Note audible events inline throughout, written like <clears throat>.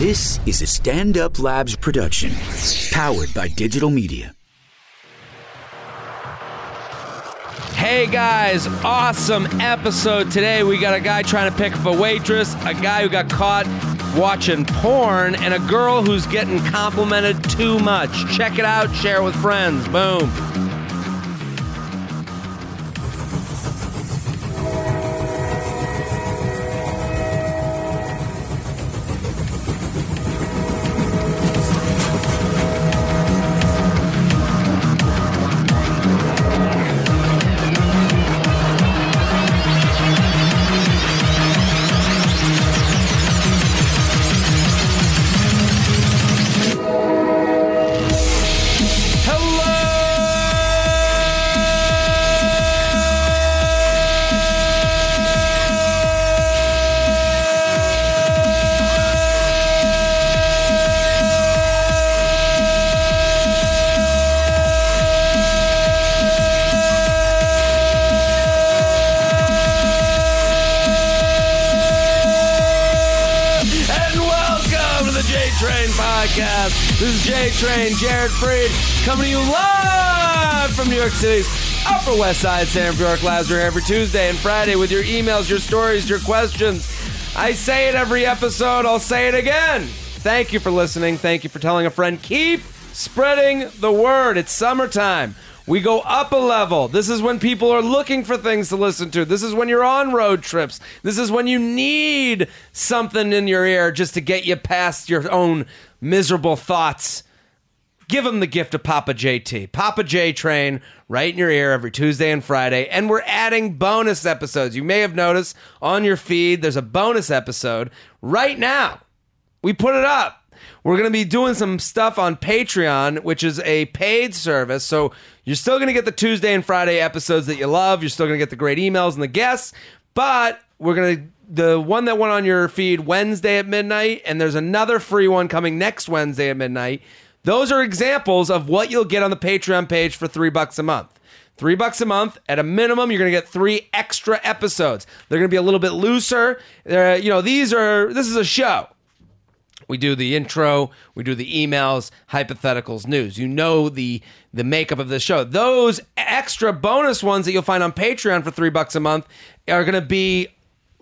This is a Stand Up Labs production, powered by digital media. Hey guys, awesome episode today. We got a guy trying to pick up a waitress, a guy who got caught watching porn, and a girl who's getting complimented too much. Check it out, share with friends. Boom. Upper West Side, San York Labs. Every Tuesday and Friday with your emails, your stories, your questions. I say it every episode, I'll say it again. Thank you for listening. Thank you for telling a friend. Keep spreading the word. It's summertime. We go up a level. This is when people are looking for things to listen to. This is when you're on road trips. This is when you need something in your ear just to get you past your own miserable thoughts. Give them the gift of Papa JT. Papa J Train right in your ear every Tuesday and Friday. And we're adding bonus episodes. You may have noticed on your feed, there's a bonus episode right now. We put it up. We're going to be doing some stuff on Patreon, which is a paid service. So you're still going to get the Tuesday and Friday episodes that you love. You're still going to get the great emails and the guests, but we're going to the one that went on your feed Wednesday at midnight and there's another free one coming next Wednesday at midnight. Those are examples of what you'll get on the Patreon page for 3 bucks a month. Three bucks a month. At a minimum, you're going to get three extra episodes. They're going to be a little bit looser. You know, these are this is a show. We do the intro, we do the emails, hypotheticals, news. You know the the makeup of the show. Those extra bonus ones that you'll find on Patreon for three bucks a month are going to be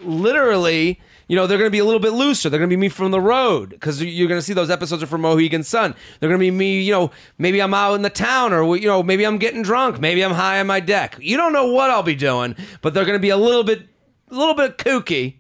literally. You know, they're going to be a little bit looser. They're going to be me from the road because you're going to see those episodes are from Mohegan Sun. They're going to be me, you know, maybe I'm out in the town or, you know, maybe I'm getting drunk. Maybe I'm high on my deck. You don't know what I'll be doing, but they're going to be a little bit, a little bit kooky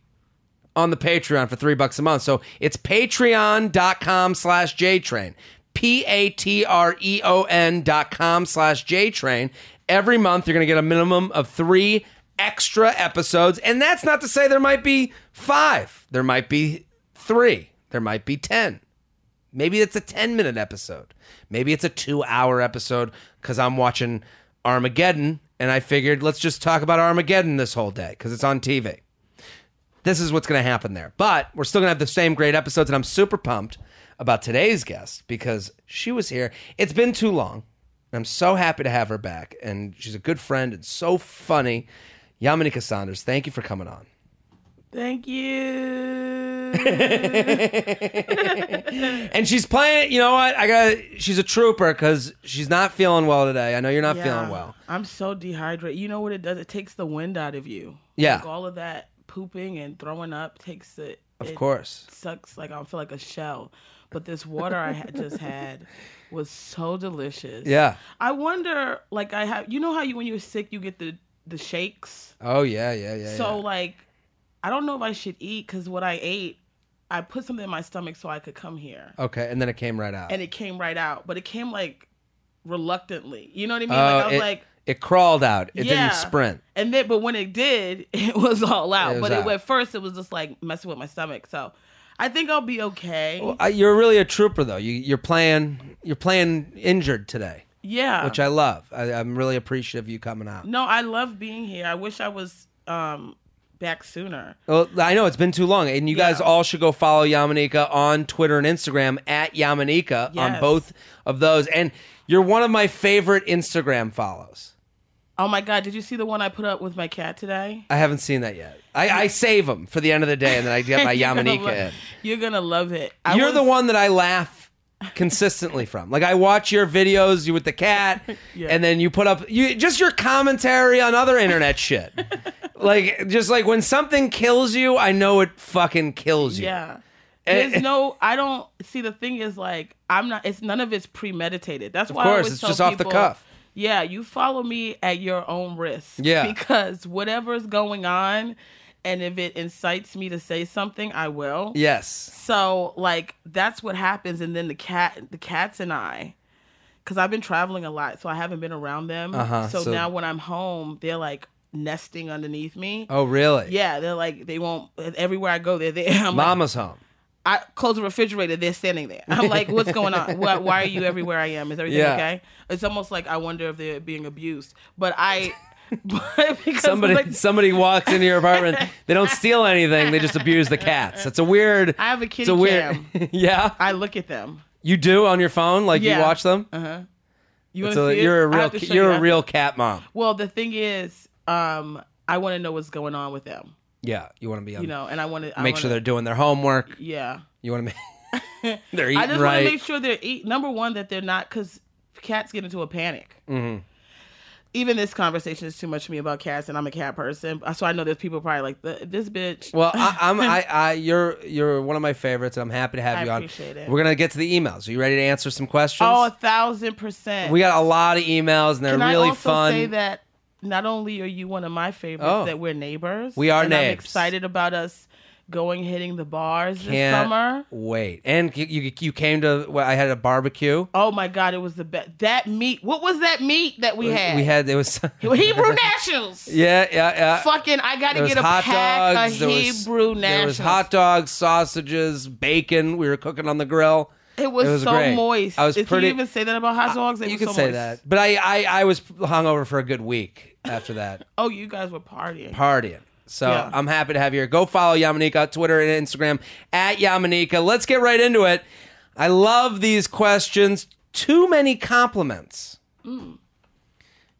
on the Patreon for three bucks a month. So it's patreon.com slash JTrain. P A T R E O N dot com slash JTrain. Every month you're going to get a minimum of three extra episodes. And that's not to say there might be five, there might be three, there might be 10. Maybe it's a 10 minute episode. Maybe it's a two hour episode because I'm watching Armageddon and I figured let's just talk about Armageddon this whole day because it's on TV this is what's going to happen there. But we're still going to have the same great episodes, and I'm super pumped about today's guest because she was here. It's been too long. I'm so happy to have her back, and she's a good friend and so funny. Yamaneika Saunders, thank you for coming on. Thank you. <laughs> And she's playing. You know what? I got. She's a trooper because she's not feeling well today. I know you're not feeling well. I'm so dehydrated. You know what it does? It takes the wind out of you. Yeah. Like all of that pooping and throwing up takes it. Of it course. Sucks. Like I feel like a shell. But this water I had just had was so delicious. Yeah. I wonder, like I have. You know how you when you're sick you get the the shakes. Oh yeah, yeah, yeah. So yeah. like, I don't know if I should eat because what I ate, I put something in my stomach so I could come here. okay, and then it came right out. and it came right out, but it came like reluctantly. You know what I mean? Oh, like I was it, like, it crawled out. It yeah. didn't sprint. And then, but when it did, <laughs> it was all out. It was but it, out. at first, it was just like messing with my stomach. So I think I'll be okay. Well, I, you're really a trooper, though. You, you're playing. You're playing injured today, yeah. which I love. I, I'm really appreciative of you coming out. no, I love being here. I wish I was um back sooner. Well, I know it's been too long, and you guys all should go follow Yamaneika on Twitter and Instagram at Yamaneika on both of those. And you're one of my favorite Instagram follows. Oh my god, did you see the one I put up with my cat today? I haven't seen that yet. I, I save them for the end of the day, and then I get my <laughs> gonna Yamaneika in. You're gonna love it. I You're was- the one that I laugh consistently from. Like I watch your videos, you with the cat, <laughs> Yeah. and then you put up you just your commentary on other internet <laughs> shit. like just like when something kills you, I know it fucking kills you. Yeah. And- There's eh. no. I don't see. The thing is, like, I'm not. It's none of it's premeditated. That's why. I course, always it's just off the people, cuff. Yeah, you follow me at your own risk. Yeah. <laughs> Because whatever's going on, and if it incites me to say something, I will. Yes. So like that's what happens, and then the cat, the cats and I, because I've been traveling a lot, so I haven't been around them. Uh-huh, So, so- now when I'm home, they're like nesting underneath me. Oh really? Yeah, they're like they won't. Everywhere I go, they're there. <laughs> I'm like, Mama's home. I close the refrigerator, they're standing there. I'm like, <laughs> what's going on? Why, why are you everywhere I am? Is everything Yeah. okay? It's almost like I wonder if they're being abused. But I, <laughs> Somebody like, somebody walks into your apartment. <laughs> They don't steal anything. They just abuse the cats. It's a weird. I have a It's kitty a weird. <laughs> yeah. I look at them. You do on your phone, like Yeah. you watch them. You so to see you're it? a real have to show you're you a real cat mom. Well, the thing is, um, I want to know what's going on with them. Yeah, you want to be on. You know, and I want to make sure they're doing their homework. Yeah, You want to make they're eating I just want to make sure they're eat. Number one, that they're not because cats get into a panic. Mm-hmm. Even this conversation is too much for me about cats, and I'm a cat person, so I know there's people probably like this bitch. well, I, I'm <laughs> I, I you're you're one of my favorites, and I'm happy to have I you on. it. We're gonna get to the emails. Are you ready to answer some questions? oh, a thousand percent. we got a lot of emails, and they're Can really I also fun. say that not only are you one of my favorites, Oh. that we're neighbors. We are and I'm neighbors. excited about us going hitting the bars this Can't summer. wait. And you, you you came to well, I had a barbecue. Oh my god, it was the best. That meat. What was that meat that we had? We had it was <laughs> Hebrew <laughs> Nationals. <laughs> yeah yeah yeah. Fucking, I got to get a hot pack dogs. of there was, Hebrew There Nationals. was hot dogs, sausages, bacon. We were cooking on the grill. It was, It was so great. moist. I was Can pretty- you even say that about hot dogs? They you could so say moist. that, but I, I I was hungover for a good week after that Oh, you guys were partying. partying. So Yeah. I'm happy to have you here. Go follow Yamaneika on Twitter and Instagram at Yamaneika. Let's get right into it. I love these questions. Too many compliments. Mm.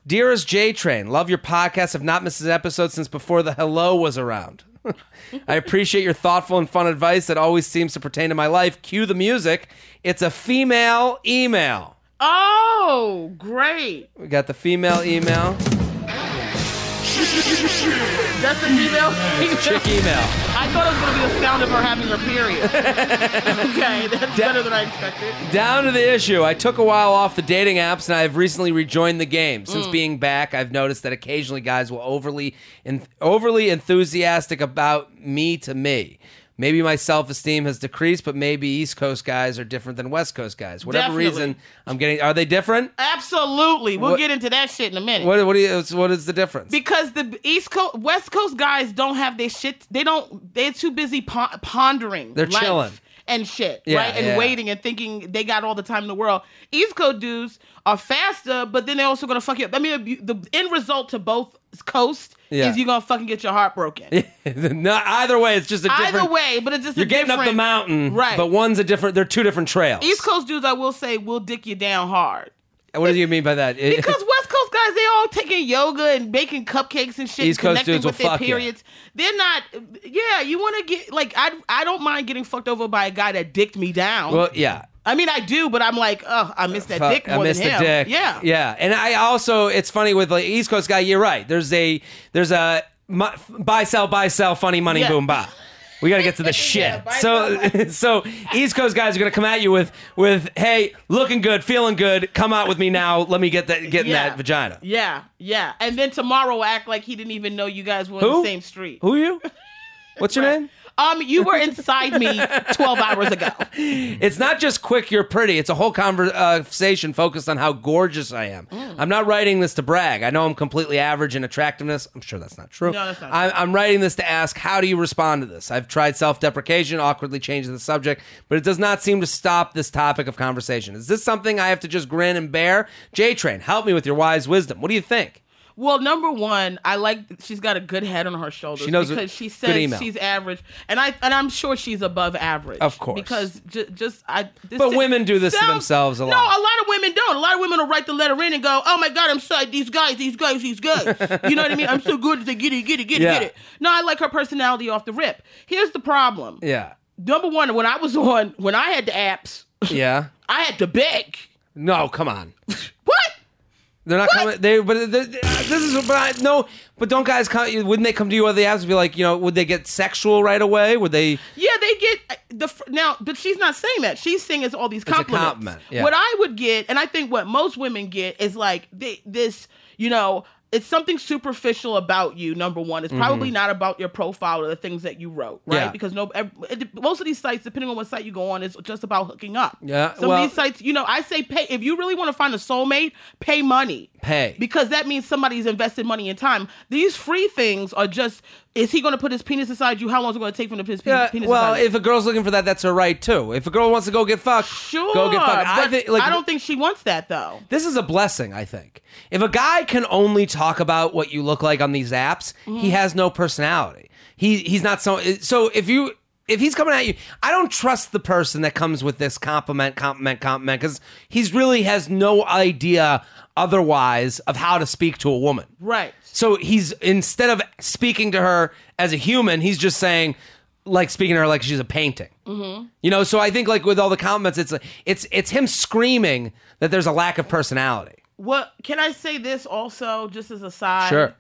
Dearest J Train, love your podcast. Have not missed an episode since before the hello was around. <laughs> I appreciate your thoughtful and fun advice that always seems to pertain to my life. Cue the music. It's a female email. Oh, great. We got the female email. That's the female. Chick email. I thought it was going to be the sound of her having her period. <laughs> okay, that's better than I expected. Down to the issue. I took a while off the dating apps and I've recently rejoined the game. Since Mm. being back, I've noticed that occasionally guys will overly en- overly enthusiastic about me to me. Maybe my self-esteem has decreased, but maybe East Coast guys are different than West Coast guys. Whatever Definitely. reason, I'm getting are they different? Absolutely. We'll What- get into that shit in a minute. What what do you, what is the difference? because the East Coast, West Coast guys don't have their shit. They don't. They're too busy pon- pondering. They're life chilling. and shit, Yeah, right? And yeah. waiting and thinking they got all the time in the world. East Coast dudes are faster, but then they're also gonna fuck you up. I mean, the end result to both coasts Yeah. is you're gonna fucking get your heart broken. <laughs> no, either way, it's just a different. Either way, but it's just a you're getting up the different- mountain, right? But one's a different. They're two different trails. East Coast dudes, I will say, will dick you down hard. What do you mean by that? Because West Coast guys, they all taking yoga and baking cupcakes and shit, East Coast connecting dudes will with their fuck ya. periods. They're not. Yeah, you want to get like I. I don't mind getting fucked over by a guy that dicked me down. well, yeah. I mean, I do, but I'm like, oh, I miss that Fuck, dick more I missed than the him. dick. Yeah, yeah. And I also, it's funny with like East Coast guy. You're right. There's a there's a mu- buy sell buy sell funny money Yeah. boom ba. We got to get to the <laughs> shit. Yeah, buy, so <laughs> so East Coast guys are gonna come at you with with hey, looking good, feeling good. Come out with me now. Let me get that get in Yeah. that vagina. Yeah, yeah. And then tomorrow act like he didn't even know you guys were on Who? the same street. Who you? <laughs> What's your name? Um, you were inside me 12 hours ago. It's not just quick, you're pretty. It's a whole conversation focused on how gorgeous I am. Mm. I'm not writing this to brag. I know I'm completely average in attractiveness. I'm sure that's not true. No, that's not I'm, I'm writing this to ask, how do you respond to this? I've tried self deprecation, awkwardly changing the subject, but it does not seem to stop this topic of conversation. Is this something I have to just grin and bear? J Train, help me with your wise wisdom. What do you think? Well, number one, I like she's got a good head on her shoulders She knows because she says she's average, and I and I'm sure she's above average. Of course. because ju- just I. This But women do this to themselves a lot. No, a lot of women don't. A lot of women will write the letter in and go, "Oh my god, I'm sorry, these guys, these guys, these guys." you know what I mean? I'm so <laughs> good. They get it, get it, get it, Yeah. get it. No, I like her personality off the rip. Here's the problem. Yeah. number one, when I was on, when I had the apps, Yeah. <laughs> I had to beg. No, come on. <laughs> They're not coming. They but they, this is but I, no. But don't guys come? Wouldn't they come to you other apps and be like, you know, would they get sexual right away? Would they? Yeah, they get uh, the fr- now, but she's not saying that. She's saying it's all these a compliments. compliment, yeah. What I would get, and I think what most women get is like they, this, you know, it's something superficial about you. Number one, it's probably not about your profile or the things that you wrote, right? Mm-hmm. Yeah. Because no, it- most of these sites, depending on what site you go on, is just about hooking up. Yeah, some well- of these sites, you know, I say pay if you really want to find a soulmate, pay money. Pay. because that means somebody's invested money and time. These free things are just. Is he going to put his penis inside you? How long is it going to take for him to put his penis, Yeah, penis well, if a girl's looking for that, that's her right too. If a girl wants to go get fucked, Sure, go get fucked. I think like I don't think she wants that though. this is a blessing. I think if a guy can only talk about what you look like on these apps, Mm-hmm. he has no personality. He he's not so. So if you if he's coming at you, I don't trust the person that comes with this compliment, compliment, compliment, because he's really has no idea otherwise of how to speak to a woman. Right. So he's instead of speaking to her as a human, he's just saying, like speaking to her like she's a painting. Mm-hmm. You know. So I think like with all the compliments, it's it's it's him screaming that there's a lack of personality. What can I say this also, just as a side? Sure.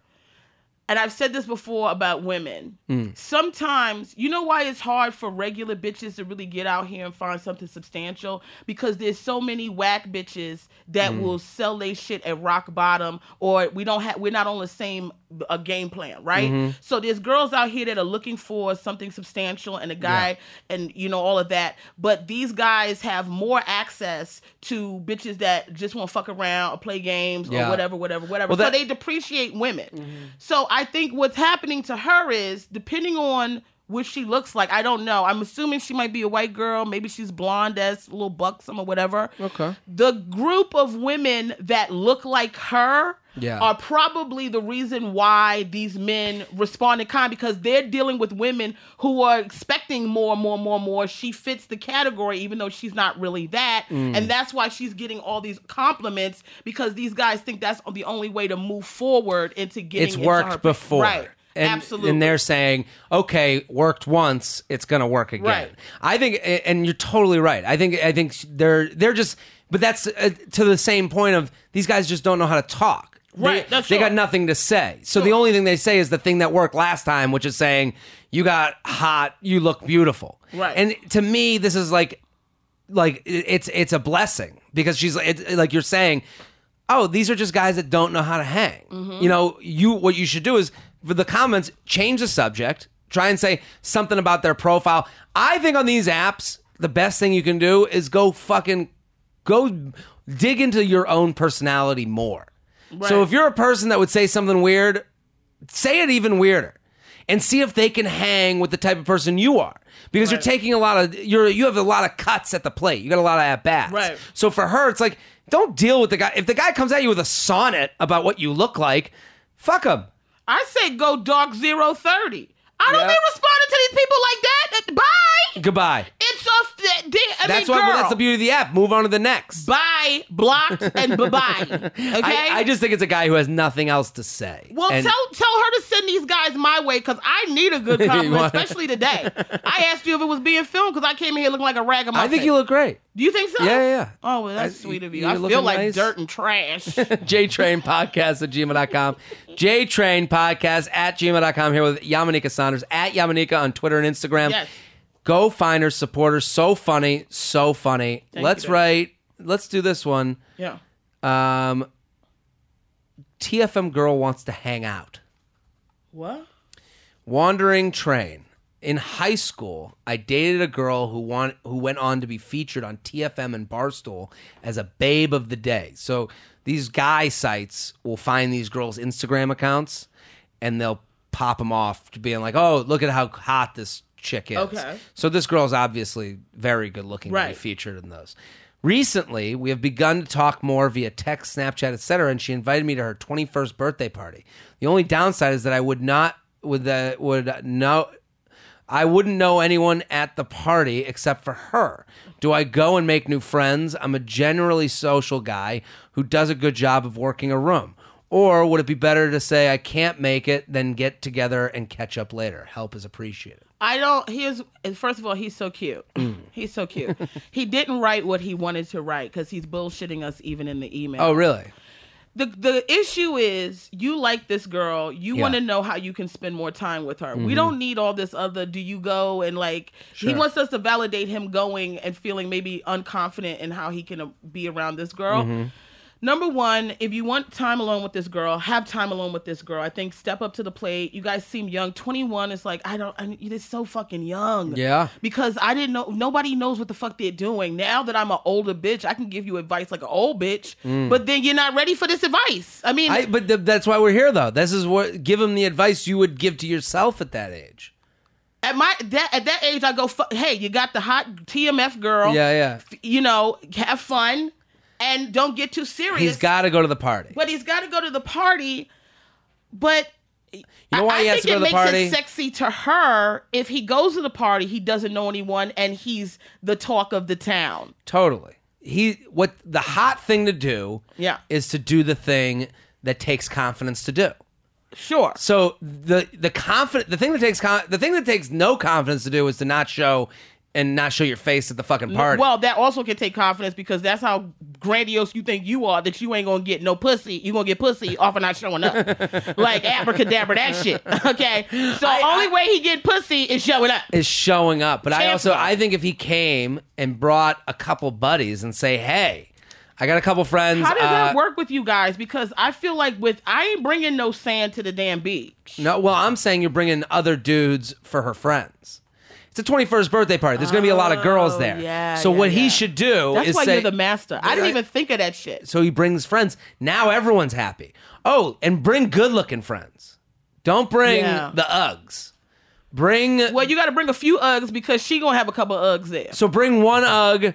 And I've said this before about women. Hmm. Sometimes, you know why it's hard for regular bitches to really get out here and find something substantial? Because there's so many whack bitches that Hmm. will sell their shit at rock bottom, or we don't have, we're not on the same uh, game plan, right? Mm-hmm. So there's girls out here that are looking for something substantial and a guy and, you know, all of that. But these guys have more access to bitches that just want to fuck around or play games Yeah. or whatever, whatever, whatever. Well, so they depreciate women. So I think what's happening to her is depending on what she looks like. I don't know. I'm assuming she might be a white girl. Maybe she's blonde as a little buxom or whatever. Okay. The group of women that look like her Yeah. are probably the reason why these men respond in kind because they're dealing with women who are expecting more, more, more, more. She fits the category even though she's not really that. Mm. And that's why she's getting all these compliments because these guys think that's the only way to move forward into getting It's into worked her- before. Right. And, Absolutely. And they're saying, okay, worked once, it's going to work again. Right. I think, and you're totally right. I think, I think they're they're just, but that's uh, to the same point of these guys just don't know how to talk. Right, They, that's they got nothing to say. So the only thing they say is the thing that worked last time, which is saying you got hot, you look beautiful. Right. And to me, this is like like it's it's a blessing because she's like like you're saying oh these are just guys that don't know how to hang Mm-hmm. you know you what you should do is for the comments change the subject try and say something about their profile i think on these apps the best thing you can do is go fucking go dig into your own personality more so if you're a person that would say something weird say it even weirder and see if they can hang with the type of person you are because you're taking a lot of you're you have a lot of cuts at the plate you got a lot of at bats Right. so for her it's like don't deal with the guy if the guy comes at you with a sonnet about what you look like fuck him I say go dark zero thirty. I don't Yeah. be responding to these people like that. Bye. goodbye It's I that's mean, why girl, that's the beauty of the app move on to the next Bye, blocked, and bye bye. <laughs> Okay. I, I just think it's a guy who has nothing else to say Well, And- tell tell her to send these guys my way because I need a good <laughs> compliment, especially today. I asked you if it was being filmed because I came in here looking like a ragamuffin. I think you look great Do you think so? Yeah, yeah, yeah. Oh, well, that's I- sweet of you. I feel like nice. dirt and trash. <laughs> JTrain Podcast at gmail.com. JTrain Podcast at gmail.com here with Yamaneika Saunders at Yamaneika on Twitter and Instagram. Yes. Go find her, support her. So funny, so funny. Thank let's you. write, let's do this one. yeah. Um, TFM girl wants to hang out. What? Wandering Train. In high school, I dated a girl who want, who went on to be featured on TFM and Barstool as a babe of the day. So these guy sites will find these girls' Instagram accounts and they'll pop them off to being like, "Oh, look at how hot this chick is." Okay. So this girl's obviously very good looking to be Right. featured in those. Recently, we have begun to talk more via text, Snapchat, etc., and she invited me to her 21st birthday party. The only downside is that I would not would that would know I wouldn't know anyone at the party except for her. Do I go and make new friends? I'm a generally social guy who does a good job of working a room. Or would it be better to say I can't make it than get together and catch up later? Help is appreciated. I don't. Here's first of all, he's so cute. Mm. He's so cute. <laughs> he didn't write what he wanted to write because he's bullshitting us even in the email. Oh, really? the the issue is you like this girl you Yeah. Mm-hmm. want to know how you can spend more time with her we don't need all this other do you go and like he wants us to validate him going and feeling maybe unconfident in how he can uh, be around this girl Mm-hmm. Number one if you want time alone with this girl have time alone with this girl i think step up to the plate you guys seem young 21 is like i don't I, it is so fucking young Yeah. because I didn't know nobody knows what the fuck they're doing. Now that I'm an older bitch, I can give you advice like an old bitch, but then you're not ready for this advice. I mean, Mm. I, but th- that's why we're here, though. This is what give them the advice you would give to yourself at that age. at my that at that age, I go, hey, you got the hot TMF girl. Yeah, yeah. You know, have fun and don't get too serious. He's got to go to the party. but he's got to go to the party. But You know why I, he has think to go it to the makes party? it sexy to her if he goes to the party, he doesn't know anyone, and he's the talk of the town. Totally. He what the hot thing to do Yeah. is to do the thing that takes confidence to do. Sure. So the the confident the thing that takes con- the thing that takes no confidence to do is to not show and not show your face at the fucking party. Well, that also can take confidence because that's how grandiose you think you are. That you ain't gonna get no pussy. You gonna get pussy off of not showing up, <laughs> like abracadabra that shit. Okay, so I- only I- way he get pussy is showing up. is showing up. But I also. I think if he came and brought a couple buddies and say, "Hey, I got a couple friends." How does uh, that work with you guys? Because I feel like with I ain't bringing no sand to the damn beach. No, well, I'm saying you're bringing other dudes for her friends. It's a 21st birthday party. There's going to be a lot of girls Oh, there. yeah, so yeah, what he yeah. should do That's is why say, you're the master. I didn't even think of that shit. so he brings friends. Now everyone's happy. Oh, and bring good-looking friends. Don't bring Yeah. the Uggs. Bring Well, you got to bring a few Uggs because she gonna have a couple Uggs there. so bring one Ugg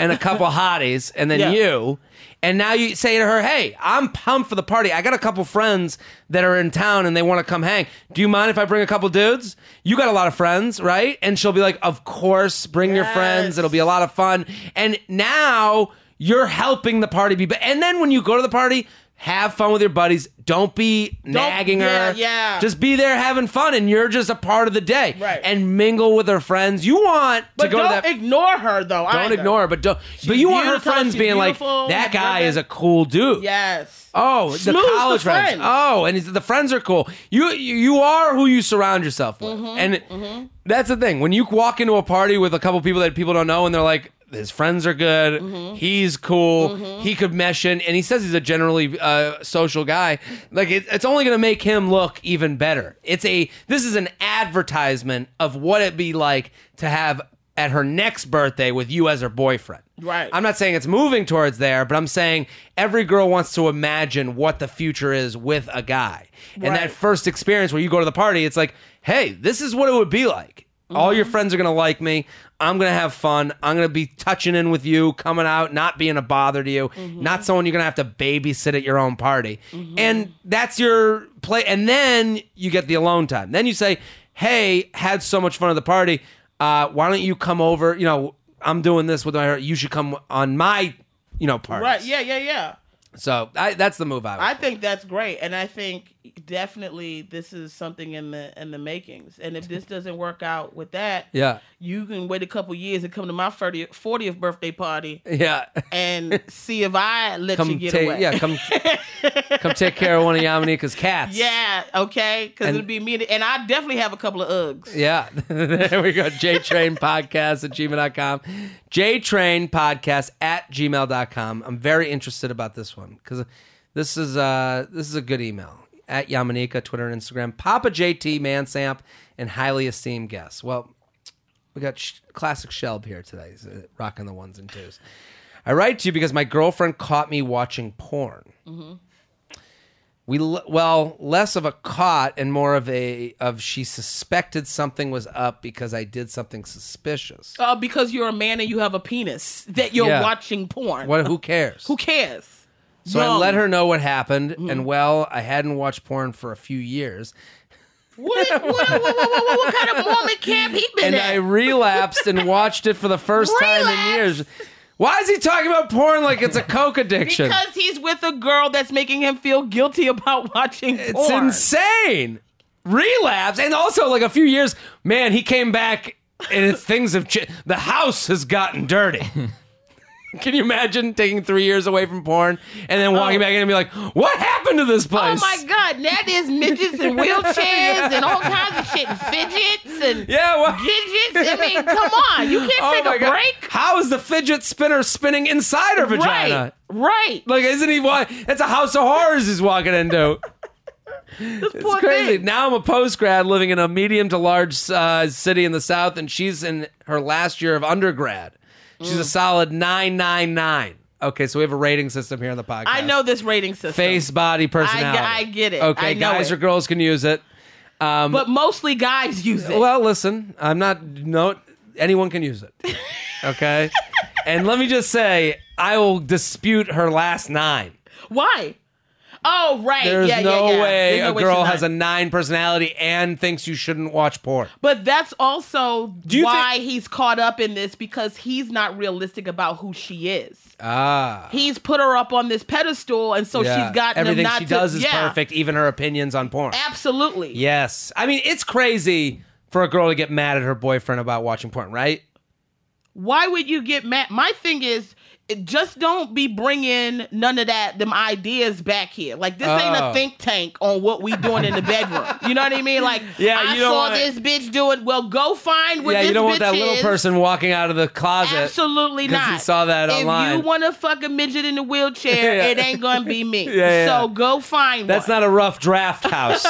and a couple <laughs> hotties, and then Yeah. you. And now you say to her, "Hey, I'm pumped for the party. I got a couple friends that are in town and they want to come hang. Do you mind if I bring a couple dudes? You got a lot of friends, right?" And she'll be like, "Of course, bring your friends. It'll be a lot of fun." And now you're helping the party be. But and then when you go to the party. Have fun with your buddies. Don't be nagging yeah, her. yeah. Just be there having fun, and you're just a part of the day. Right. And mingle with her friends. You want But to go don't to that. ignore her though. Don't either. ignore her, but don't. but you want her beautiful, friends she's being like, beautiful, that guy birthday." is a cool dude. Yes. Oh, the Smooth college the friends. friends. Oh, and the friends are cool. You, you you are who you surround yourself with, Mm-hmm, and that's the thing. When you walk into a party with a couple people that people don't know, and they're like, his friends are good, Mm-hmm. he's cool, he could mesh in, and he says he's a generally uh, social guy. Like it, it's only going to make him look even better. It's a this is an advertisement of what it'd be like to have at her next birthday with you as her boyfriend. Right. I'm not saying it's moving towards there, but I'm saying every girl wants to imagine what the future is with a guy. And that first experience where you go to the party, it's like, hey, this is what it would be like. All Mm-hmm. your friends are going to like me. I'm going to have fun. I'm going to be touching in with you, coming out, not being a bother to you, Mm-hmm. not someone you're going to have to babysit at your own party. And that's your play. And then you get the alone time. Then you say, hey, had so much fun at the party. Uh, why don't you come over? You know, I'm doing this with my. You should come on my, you know, party. Right. Yeah. Yeah. Yeah. So I, that's the move I. Would I think that's great, and I think definitely this is something in the in the makings. And if this doesn't work out with that, Yeah. you can wait a couple years and come to my 30th, 40th birthday party Yeah. and <laughs> see if I let you get take. away. Yeah. Come. come take care of one of Yamaneika's cats. Yeah, okay, because it'll be me, and- I definitely have a couple of Uggs. Yeah. <laughs> there we go. JTrain Podcast at gmail.com. JTrain Podcast at gmail.com. I'm very interested about this one because this is uh this is a good email. At Yamaneika, Twitter and Instagram. Papa JT, Mansamp, and highly esteemed guests. Well, we got sh- classic Shelb here today, rocking the ones and twos. I write to you because my girlfriend caught me watching porn. We l- well less of a caught and more of a of she suspected something was up because I did something suspicious. Uh, because you're a man and you have a penis that you're Yeah. watching porn. What? Who cares? Who cares? So I Young. Mm-hmm. let her know what happened, and well, I hadn't watched porn for a few years, What, what, what, what, what, what, what kind of Mormon camp he been and at? I relapsed and watched it for the first time in years. Why is he talking about porn like it's a coke addiction? because he's with a girl that's making him feel guilty about watching it's insane. relapse, and also like a few years. Man, he came back, and it's, things have. Ch- the house has gotten dirty. <laughs> <laughs> Can you imagine taking three years away from porn and then walking Oh. back in and be like, "What happened to this place? Oh my God! that is midgets and wheelchairs and all kinds of shit and fidgets and Yeah, what? gidgets. I mean, come on, you can't <laughs> Oh take my a God. break. How is the fidget spinner spinning inside her vagina? Right, right. Like, isn't he? Wa- it's a house of horrors he's walking into. <laughs> This It's crazy. thing. Now I'm a post grad living in a medium to large uh, city in the south, and she's in her last year of undergrad. She's Mm. a solid nine nine nine. Okay, so we have a rating system here on the podcast. I know this rating system. face, body, personality. I get it. Okay, I know guys it. or girls can use it. but mostly guys use it. Well, listen, I'm not no anyone can use it. Okay? <laughs> and let me just say, I will dispute her last nine. Why? Oh, right. There's yeah, no yeah, yeah. way There's no a way girl she's has a not. nine personality and thinks you shouldn't watch porn. But that's also you why think- he's caught up in this because he's not realistic about who she is. Ah. He's put her up on this pedestal, and so Yeah. she's got everything not she to, does is yeah, perfect, even her opinions on porn. Absolutely. Yes. I mean, it's crazy for a girl to get mad at her boyfriend about watching porn, right? Why would you get mad? My thing is, just don't be bringing none of that them ideas back here. Like this ain't Oh. a think tank on what we doing in the bedroom. You know what I mean? Like <laughs> Yeah, I saw want- this bitch do it. Well, go find what yeah, this you don't want that little person walking out of the closet. Absolutely not. he saw that if online. you want to fuck a midget in a wheelchair, <laughs> Yeah. it ain't gonna be me. <laughs> Yeah, yeah, so go find That's one. not a rough draft house.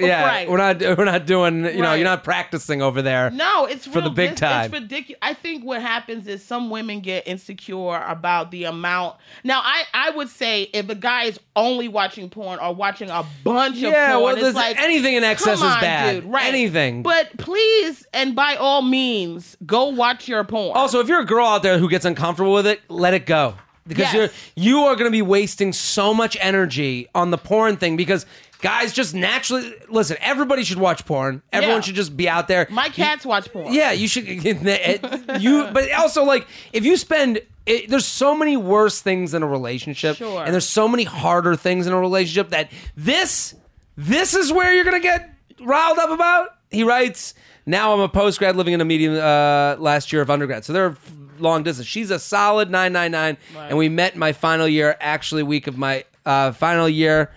yeah, right. we're not we're not doing. You know, you're not practicing over there. No, it's for the big it's, time. It's ridiculous. I think what happens is some women get insecure about the amount. Now, I I would say if a guy is only watching porn or watching a bunch Yeah, of porn, well, it's like anything in excess is bad. Dude, right? Anything. But please and by all means, go watch your porn. Also, if you're a girl out there who gets uncomfortable with it, let it go. Because Yes. you're you are going to be wasting so much energy on the porn thing because guys just naturally listen, everybody should watch porn. Everyone Yeah. should just be out there. my cats watch porn. Yeah, you should <laughs> you but also like if you spend it, there's so many worse things in a relationship Sure. and there's so many harder things in a relationship that this this is where you're going to get riled up about. He writes, "Now I'm a post grad living in a medium uh, last year of undergrad." So they're long distance. She's a solid 999 and we met my final year actually week of my uh, final year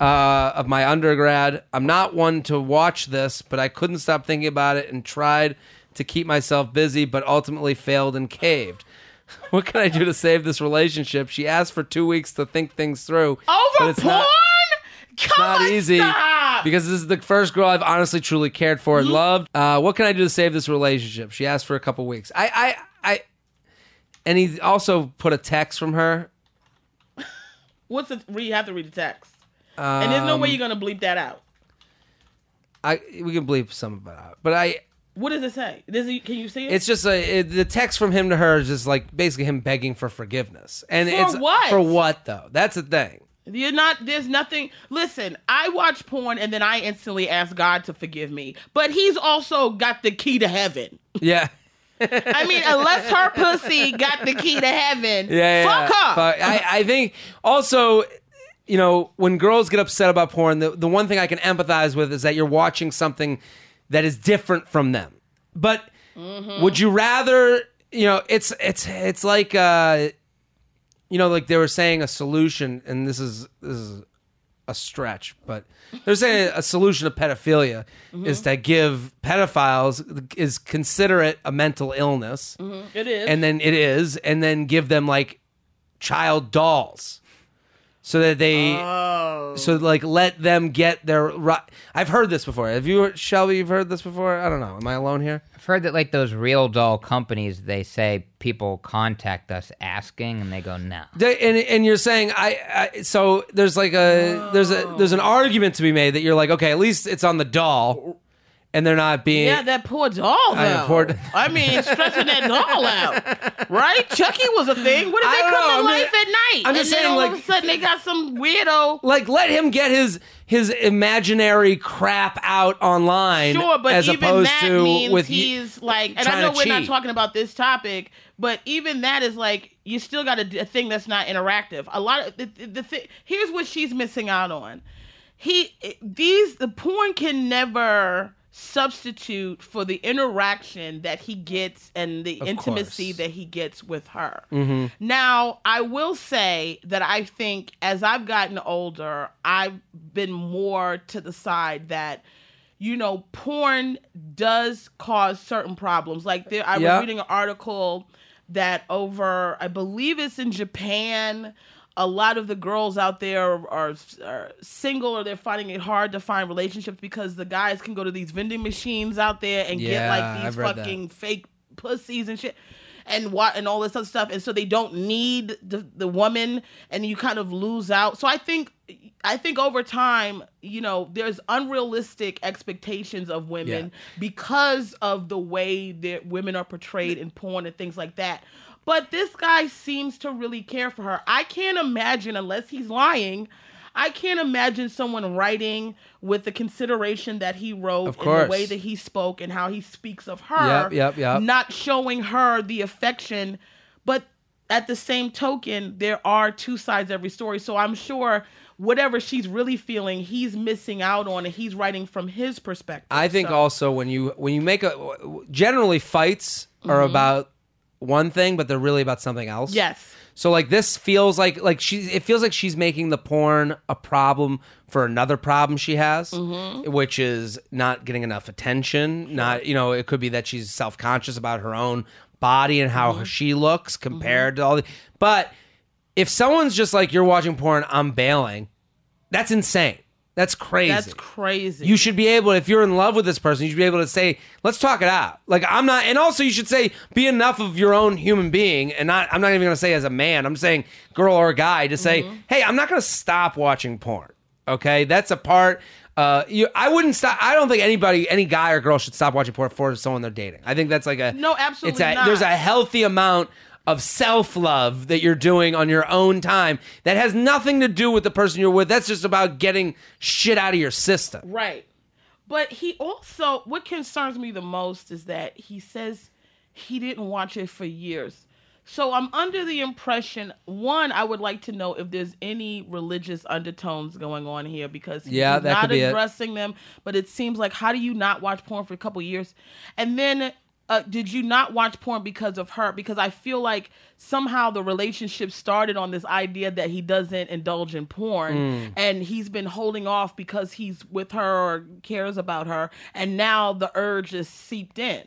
uh, of my undergrad. I'm not one to watch this, but I couldn't stop thinking about it and tried to keep myself busy, but ultimately failed and caved. <laughs> What can I do to save this relationship? She asked for two weeks to think things through. Over it's porn? Not, it's not easy stop. because this is the first girl I've honestly truly cared for and loved. Uh, what can I do to save this relationship? She asked for a couple weeks. I, I, I, and he also put a text from her. <laughs> What's the? You have to read the text, and there's no Um, way you're gonna bleep that out. I we can bleep some of it out, but I What does it say? Does it, can you see it? It's just a it, the text from him to her is just like basically him begging for forgiveness. And For it's what? for what though? That's the thing. You're not. There's nothing. Listen, I watch porn and then I instantly ask God to forgive me. But He's also got the key to heaven. Yeah. I mean, unless her pussy got the key to heaven, Yeah, yeah. fuck her. Fuck- I, I think also, you know, when girls get upset about porn, the, the one thing I can empathize with is that you're watching something that is different from them. But Mm-hmm. would you rather, you know, it's it's it's like uh you know, like they were saying a solution, and this is this is a stretch, but they're saying a solution to pedophilia Mm-hmm. is to give pedophiles is consider it a mental illness it is. and then it is, and then give them like child dolls, so that they, oh. so like let them get their. ri- I've heard this before. Have you, Shelby? You've heard this before? I don't know. Am I alone here? I've heard that like those real doll companies, they say people contact us asking, and they go no. They- and and you're saying I, I so there's like a there's a there's an argument to be made that you're like okay at least it's on the doll, and they're not being yeah, that poor doll. Though. I poor- I mean, stressing that doll out, right? Chucky was a thing. What if I they come know, to I mean, life at night? I'm just and then saying, all like- of a sudden they got some weirdo. like let him get his his imaginary crap out online. Sure, but as even opposed that to means with he's like, and I know we're not talking about this topic, but even that is like you still got a, a thing that's not interactive. A lot of the, the, the thi- here's what she's missing out on. he these the porn can never substitute for the interaction that he gets and the Of intimacy course. that he gets with her. Mm-hmm. Now, I will say that I think as I've gotten older, I've been more to the side that you know, porn does cause certain problems. Like there, I was reading an article that over, I believe it's in Japan. A lot of the girls out there are, are, are single or they're finding it hard to find relationships because the guys can go to these vending machines out there and get like these I've fucking fake pussies and shit and what and all this other stuff. And so they don't need the, the woman and you kind of lose out. So i think i think over time you know there's unrealistic expectations of women Yeah. because of the way that women are portrayed in porn and things like that but this guy seems to really care for her. I can't imagine unless he's lying I can't imagine someone writing with the consideration that he wrote Of in the way that he spoke and how he speaks of her Yep, yep, yep. not showing her the affection. But at the same token there are two sides every story. So i'm sure whatever she's really feeling he's missing out on and he's writing from his perspective. I think So- also when you when you make a generally fights are mm-hmm. about one thing, but they're really about something else. yes So like this feels like like she it feels like she's making the porn a problem for another problem she has, Mm-hmm. which is not getting enough attention. Not you know it could be that she's self conscious about her own body and Mm-hmm. how she looks compared to all the. But if someone's just like you're watching porn, I'm bailing. That's insane. That's crazy. that's crazy You should be able, if you're in love with this person, you should be able to say, "Let's talk it out." Like I'm not, and also you should say, "Be enough of your own human being," and not. I'm not even going to say as a man. I'm saying girl or guy to say, "Hey, I'm not going to stop watching porn." Okay, that's a part. Uh, you, I wouldn't stop. I don't think anybody, any guy or girl, should stop watching porn for someone they're dating. I think that's like a No, absolutely It's a, not. There's a healthy amount of self love that you're doing on your own time that has nothing to do with the person you're with. That's just about getting shit out of your system. Right. But he also, what concerns me the most is that he says he didn't watch it for years. So I'm under the impression, one, I would like to know if there's any religious undertones going on here because he's Yeah, not addressing them. But it seems like, how do you not watch porn for a couple years? And then, uh, did you not watch porn because of her? Because I feel like somehow the relationship started on this idea that he doesn't indulge in porn Mm. and he's been holding off because he's with her or cares about her and now the urge is seeped in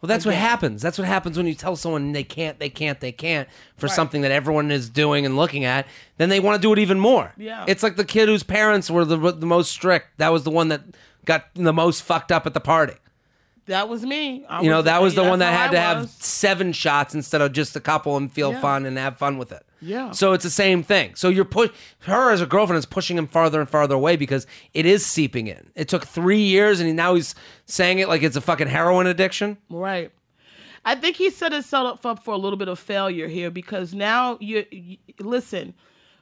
Well, that's what happens. That's what happens when you tell someone they can't, they can't, they can't for something that everyone is doing and looking at. Then they want to do it even more. Yeah. It's like the kid whose parents were the the most strict. That was the one that got the most fucked up at the party. That was me I You know, that was the that's one that how had I to have was. seven shots instead of just a couple and feel Yeah. fun and have fun with it. Yeah. So it's the same thing. So you're push her as a girlfriend is pushing him farther and farther away because it is seeping in. It took three years and now he's saying it like it's a fucking heroin addiction. right i think he set himself up for a little bit of failure here because now you, you listen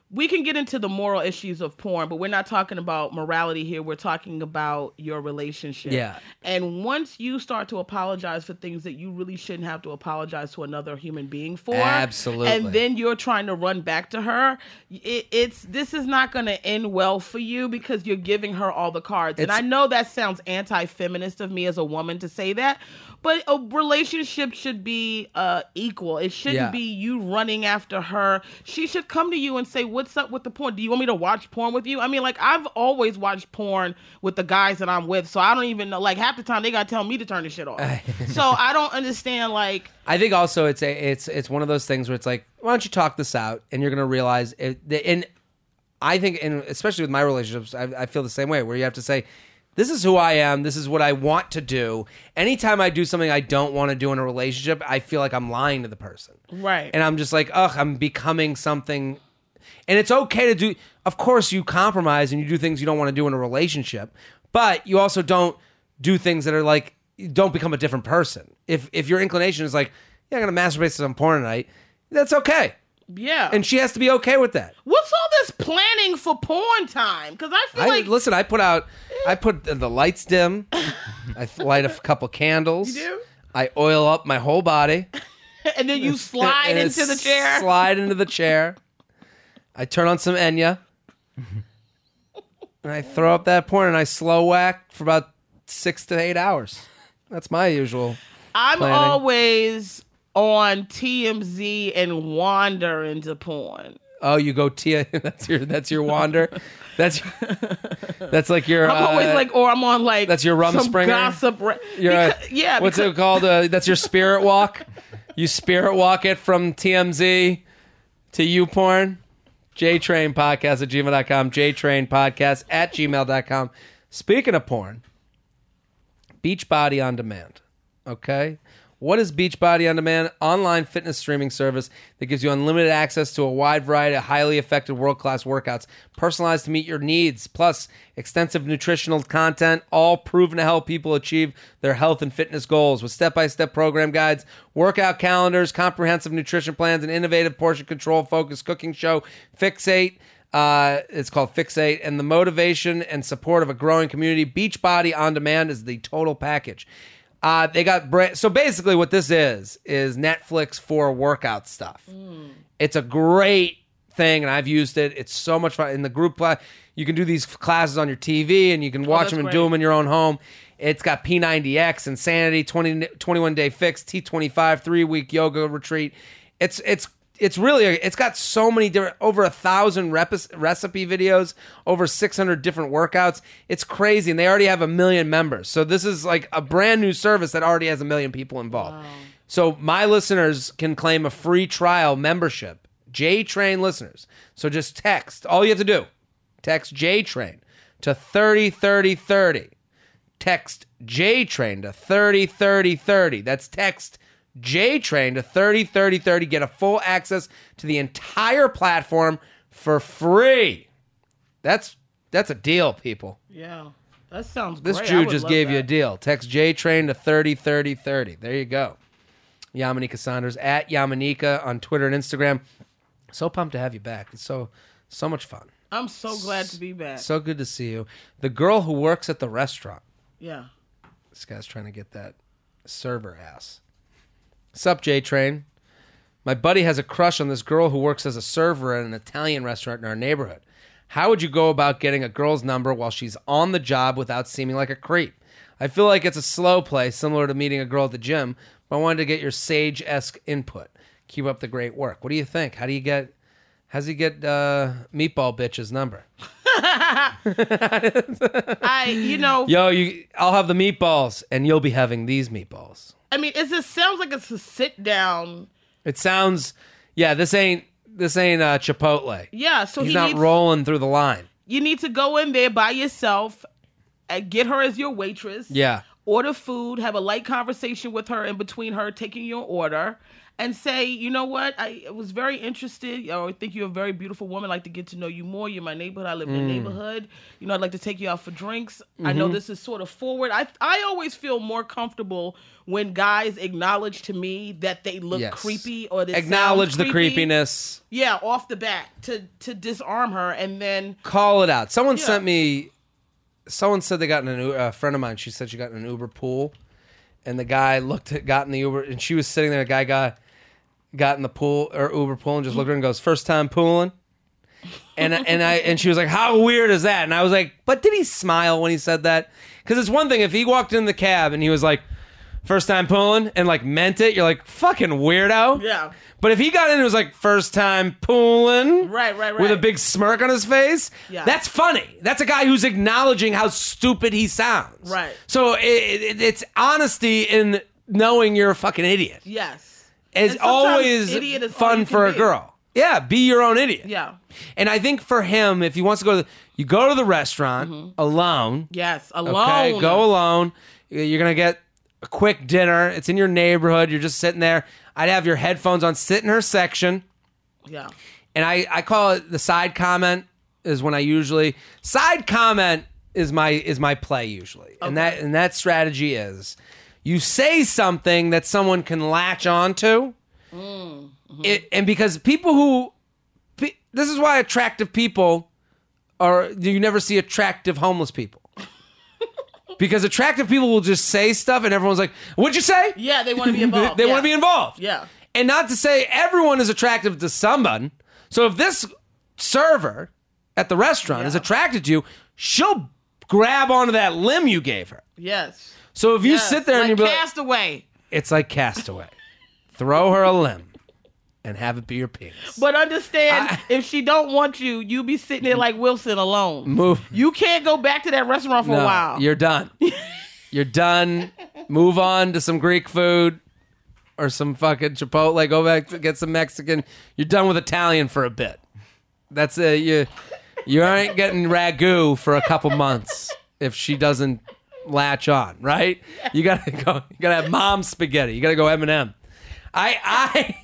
we can get into the moral issues of porn, but we're not talking about morality here. We're talking about your relationship. Yeah. And once you start to apologize for things that you really shouldn't have to apologize to another human being for, Absolutely. and then you're trying to run back to her, it, it's this is not going to end well for you because you're giving her all the cards. and I know that sounds anti-feminist of me as a woman to say that, but a relationship should be uh, equal. It shouldn't Yeah. be you running after her. She should come to you and say, "What's up with the porn? Do you want me to watch porn with you?" I mean, like I've always watched porn with the guys that I'm with, so I don't even know. Like half the time they gotta tell me to turn the shit off. <laughs> so I don't understand. Like I think also it's a it's it's one of those things where it's like, why don't you talk this out, and you're gonna realize it. And I think, and especially with my relationships, I, I feel the same way. Where you have to say, this is who I am. This is what I want to do. Anytime I do something I don't want to do in a relationship, I feel like I'm lying to the person. Right. And I'm just like, ugh, I'm becoming something. And it's okay to do. Of course, you compromise and you do things you don't want to do in a relationship, but you also don't do things that are like don't become a different person. If if your inclination is like, yeah, I'm gonna masturbate to some porn tonight, that's okay, yeah. and she has to be okay with that. What's all this planning for porn time? Because I feel I like listen. I put out. I put the, the lights dim. <laughs> I light a couple candles. You do? I oil up my whole body. <laughs> and then you slide And into the chair. Slide into the chair. I turn on some Enya. <laughs> and I throw up that porn and I slow whack for about six to eight hours. That's my usual. I'm planning. always on TMZ and wander into porn. Oh, you go Tia. <laughs> That's your. That's your wander. That's that's like your. I'm always uh, like, or I'm on like that's your some Rumspringa? gossip. Ra- Because- yeah, What's because, it called? Uh, that's your spirit walk. You spirit walk it from TMZ to YouPorn. JTrain podcast at gmail.com. JTrain podcast at gmail.com. Speaking of porn, Beachbody on demand. Okay. What is Beachbody on Demand? Online fitness streaming service that gives you unlimited access to a wide variety of highly effective world class workouts, personalized to meet your needs, plus extensive nutritional content, all proven to help people achieve their health and fitness goals with step by step program guides, workout calendars, comprehensive nutrition plans, and innovative portion control focused cooking show, Fixate. Uh, it's called Fixate, and the motivation and support of a growing community. Beachbody on Demand is the total package. Uh, they got bra- so basically what this is is Netflix for workout stuff. It's a great thing, and I've used it. It's so much fun. In the group you can do these classes on your TV, and you can watch that's them and great. do them in your own home. It's got P90X, Insanity, 20, 21 day fix, T25, three week yoga retreat. It's it's it's really it's got so many different over a thousand rep- recipe videos, over six hundred different workouts. It's crazy, and they already have a million members. So this is like a brand new service that already has a million people involved. So my listeners can claim a free trial membership. J Train listeners. So just text. All you have to do, text J Train to 30 30 30. Text J Train to 30 30 30. That's text J Train to 30 30 30. Get a full access to the entire platform for free. That's that's a deal, people. yeah, that sounds. This great. Jew just gave you a deal. Text J Train to 30 30 30. There you go. Yamaneika Saunders at Yamaneika on Twitter and Instagram. So pumped to have you back. It's so so much fun. I'm so glad to be back. So good to see you. The girl who works at the restaurant. yeah. This guy's trying to get that server ass. Sup, J Train? My buddy has a crush on this girl who works as a server at an Italian restaurant in our neighborhood. How would you go about getting a girl's number while she's on the job without seeming like a creep? I feel like it's a slow play, similar to meeting a girl at the gym, but I wanted to get your sage esque input. Keep up the great work. What do you think? How do you get? How's he get uh, Meatball Bitch's number? <laughs> <laughs> I, you know, Yo, you, I'll have the meatballs, and you'll be having these meatballs. I mean, it just sounds like it's a sit down. It sounds, yeah. This ain't this ain't uh, Chipotle. Yeah, so He's he not needs, rolling through the line. you need to go in there by yourself and get her as your waitress. Yeah, Order food, have a light conversation with her in between her taking your order, and say, you know what, I was very interested. Or I think you're a very beautiful woman. I'd like to get to know you more. You're my neighborhood. I live in Mm. the neighborhood. You know, I'd like to take you out for drinks. I Mm-hmm. know this is sort of forward. I I always feel more comfortable when guys acknowledge to me that they look yes. creepy or they acknowledge the creepy. creepiness. Yeah, off the bat to to disarm her, and then Call it out. Someone Yeah. sent me. Someone said they got in a friend of mine. She said she got in an Uber pool, and the guy looked at got in the Uber, and she was sitting there. A guy got got in the pool or Uber pool and just looked at her and goes, first time pooling. And and I and she was like, "How weird is that?" And I was like, "But did he smile when he said that?" Because it's one thing if he walked in the cab and he was like, first time pulling," and like meant it, you're like, "Fucking weirdo." Yeah. But if he got in and was like, first time pulling," Right, right, right, with a big smirk on his face, Yeah. that's funny. That's a guy who's acknowledging how stupid he sounds. Right. So it, it, it's honesty in knowing you're a fucking idiot. yes, Sometimes always is fun for a be. girl. Yeah, be your own idiot. yeah, And I think for him, if he wants to go to the, you go to the restaurant mm-hmm. alone. yes, alone. Okay, go alone. You're gonna get a quick dinner. It's in your neighborhood. You're just sitting there. I'd have your headphones on, sit in her section, Yeah, and I I call it the side comment is when I usually side comment is my is my play usually, and that and that strategy is you say something that someone can latch onto, mm-hmm. it, and because people who, this is why attractive people are you never see attractive homeless people. <laughs> Because attractive people will just say stuff and everyone's like, "What'd you say?" yeah. They want to be <laughs> involved. they yeah. want to be involved. Yeah. And not to say everyone is attractive to someone. So if this server at the restaurant is attracted to you, she'll grab onto that limb you gave her. Yes. So if you Yes. sit there like and you be like, castaway. it's like castaway. Throw her a limb and have it be your penis. But understand, I- if she don't want you, you be sitting there like Wilson alone. Move. You can't go back to that restaurant for a while. You're done. you're done. Move on to some Greek food or some fucking Chipotle. Go back to get some Mexican. You're done with Italian for a bit. That's it. You you aren't getting ragu for a couple months if she doesn't latch on, right? You gotta <laughs> go. You gotta have mom spaghetti. You gotta go Eminem I I.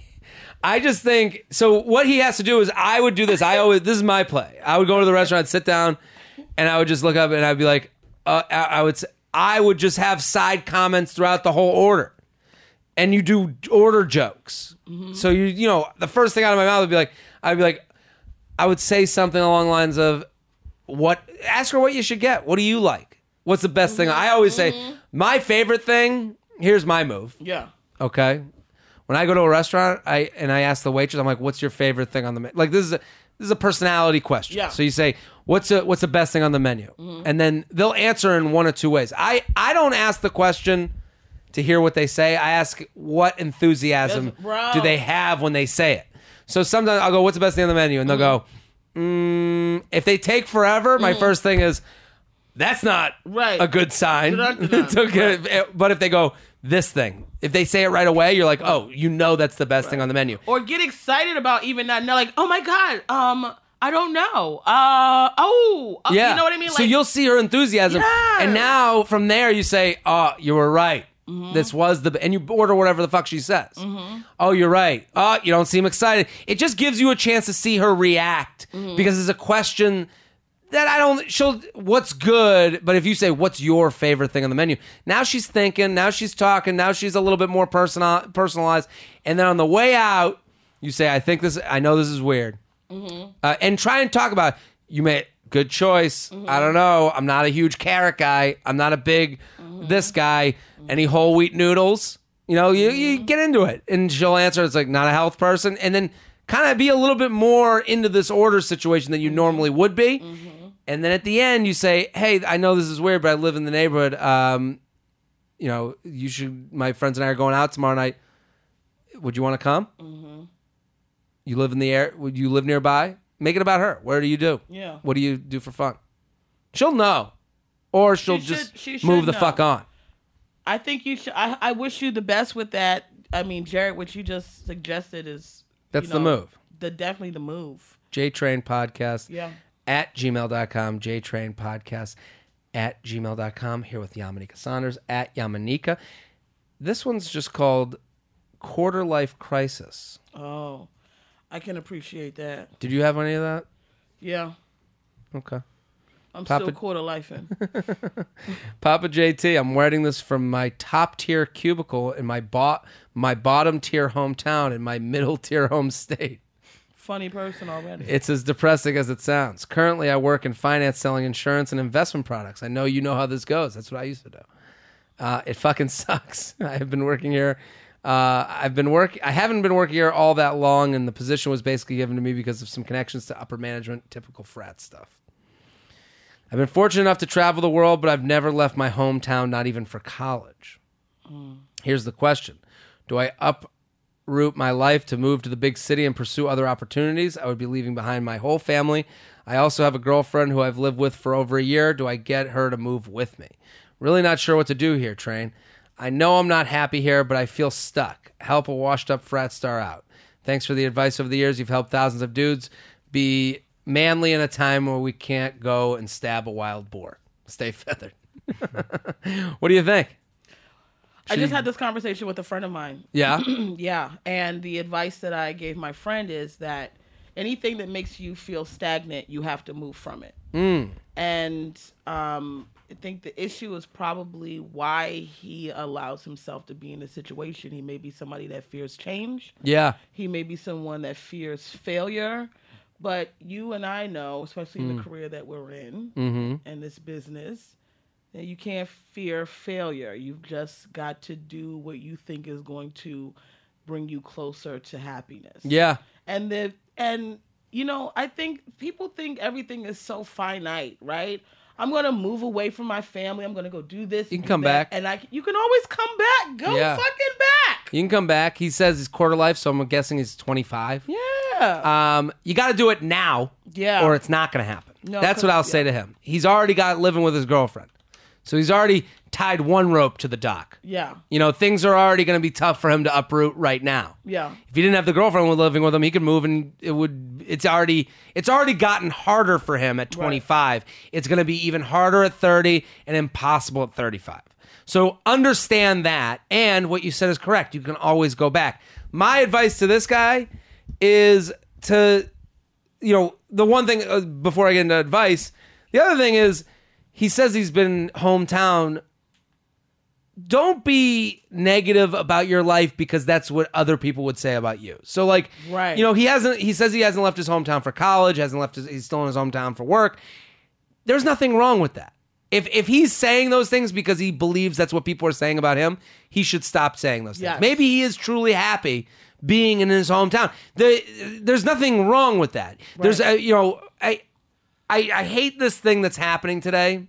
I just think so. What he has to do is, I would do this. I always this is my play. I would go to the restaurant, sit down, and I would just look up and I'd be like, uh, I I would, I would just have side comments throughout the whole order, and you do order jokes. So you, you know, the first thing out of my mouth would be like, I'd be like, I would say something along the lines of, what? Ask her what you should get. What do you like? What's the best thing? I always say, mm-hmm. my favorite thing. Here's my move. yeah. Okay. When I go to a restaurant, I and I ask the waitress, I'm like, "What's your favorite thing on the menu?" Like this is a this is a personality question. Yeah. So you say, "What's a, what's the best thing on the menu?" Mm-hmm. And then they'll answer in one of two ways. I I don't ask the question to hear what they say. I ask what enthusiasm Yes, bro. do they have when they say it. So sometimes I'll go, "What's the best thing on the menu?" And they'll mm-hmm. go, mm, "If they take forever, my first thing is." That's not Right. a good sign. It's okay. But if they go this thing, if they say it right away, you're like, oh, you know that's the best thing on the menu. Or get excited about even not know, like, oh my god, um, I don't know. Uh, oh, uh, Yeah, you know what I mean? so you'll see her enthusiasm, Yes. and now from there you say, oh, you were right. Mm-hmm. This was the, and you order whatever the fuck she says. Oh, you're right. Oh, you don't seem excited. It just gives you a chance to see her react Mm-hmm. because it's a question that I don't. She'll. What's good? But if you say, "What's your favorite thing on the menu?" Now she's thinking. Now she's talking. Now she's a little bit more personal, personalized. And then on the way out, you say, "I think this. I know this is weird," mm-hmm. uh, and try and talk about. You made good choice. Mm-hmm. I don't know. I'm not a huge carrot guy. I'm not a big mm-hmm. this guy. Any whole wheat noodles? You know, you, you get into it, and she'll answer. It's like not a health person, and then kind of be a little bit more into this order situation than you normally would be. And then at the end, you say, "Hey, I know this is weird, but I live in the neighborhood. Um, you know, you should. My friends and I are going out tomorrow night. Would you want to come? You live in the air. Would you live nearby? Make it about her. Where do you do? Yeah. What do you do for fun? She'll know, or she'll She just should- she should move the know. fuck on. I think you should. I, I wish you the best with that. I mean, Jared, what you just suggested is That's you the know, move. The definitely the move. JTrain Podcast. Yeah. At gmail.com. JTrain Podcast at gmail.com. Here with Yamaneika Saunders at Yamaneika. This one's just called Quarter Life Crisis. Oh, I can appreciate that. Did you have any of that? Yeah, Okay. I'm Papa- still quarter lifing. <laughs> Papa JT, I'm wearing this from my top tier cubicle in my bo- my bottom tier hometown in my middle tier home state. Funny person already. It's as depressing as it sounds. Currently, I work in finance selling insurance and investment products. I know you know how this goes. That's what I used to do. Uh, it fucking <laughs> sucks. I have been working here. Uh, I've been work. I haven't been working here all that long, and the position was basically given to me because of some connections to upper management, typical frat stuff. I've been fortunate enough to travel the world, but I've never left my hometown, not even for college. Here's the question Do I uproot my life to move to the big city and pursue other opportunities? I would be leaving behind my whole family. I also have a girlfriend who I've lived with for over a year. Do I get her to move with me? Really not sure what to do here, Train. I know I'm not happy here, but I feel stuck. Help a washed up frat star out. Thanks for the advice over the years. You've helped thousands of dudes be manly in a time where we can't go and stab a wild boar. Stay <laughs> feathered. <laughs> what do you think? I just had this conversation with a friend of mine. <clears throat> Yeah. yeah, and the advice that I gave my friend is that anything that makes you feel stagnant, you have to move from it. And um, I think the issue is probably why he allows himself to be in a situation. He may be somebody that fears change. yeah. He may be someone that fears failure. But you and I know, especially in Mm. the career that we're in Mm-hmm. and this business, you can't fear failure. You've just got to do what you think is going to bring you closer to happiness. Yeah. And the and you know, I think people think everything is so finite, right? I'm gonna move away from my family. I'm gonna go do this. You can come that," back. and I. You can always come back. Go Yeah. fucking back. You can come back. He says he's quarter life, so I'm guessing he's 25. Yeah. Um, you got to do it now, Yeah. or it's not going to happen. No, That's what I'll say to him. He's already got living with his girlfriend, so he's already tied one rope to the dock. yeah. You know, things are already going to be tough for him to uproot right now. Yeah. If he didn't have the girlfriend living with him, he could move, and it would. It's already. It's already gotten harder for him at 25. It's going to be even harder at 30, and impossible at 35. So understand that, and what you said is correct. You can always go back. My advice to this guy is to, you know, the one thing uh, before I get into advice. The other thing is, he says he's been hometown don't be negative about your life because that's what other people would say about you. So like, Right. you know, he hasn't. He says he hasn't left his hometown for college. Hasn't left. His, he's still in his hometown for work. There's nothing wrong with that. If if he's saying those things because he believes that's what people are saying about him, he should stop saying those things. Yes. Maybe he is truly happy being in his hometown. The, there's nothing wrong with that. There's a, you know, I, I I hate this thing that's happening today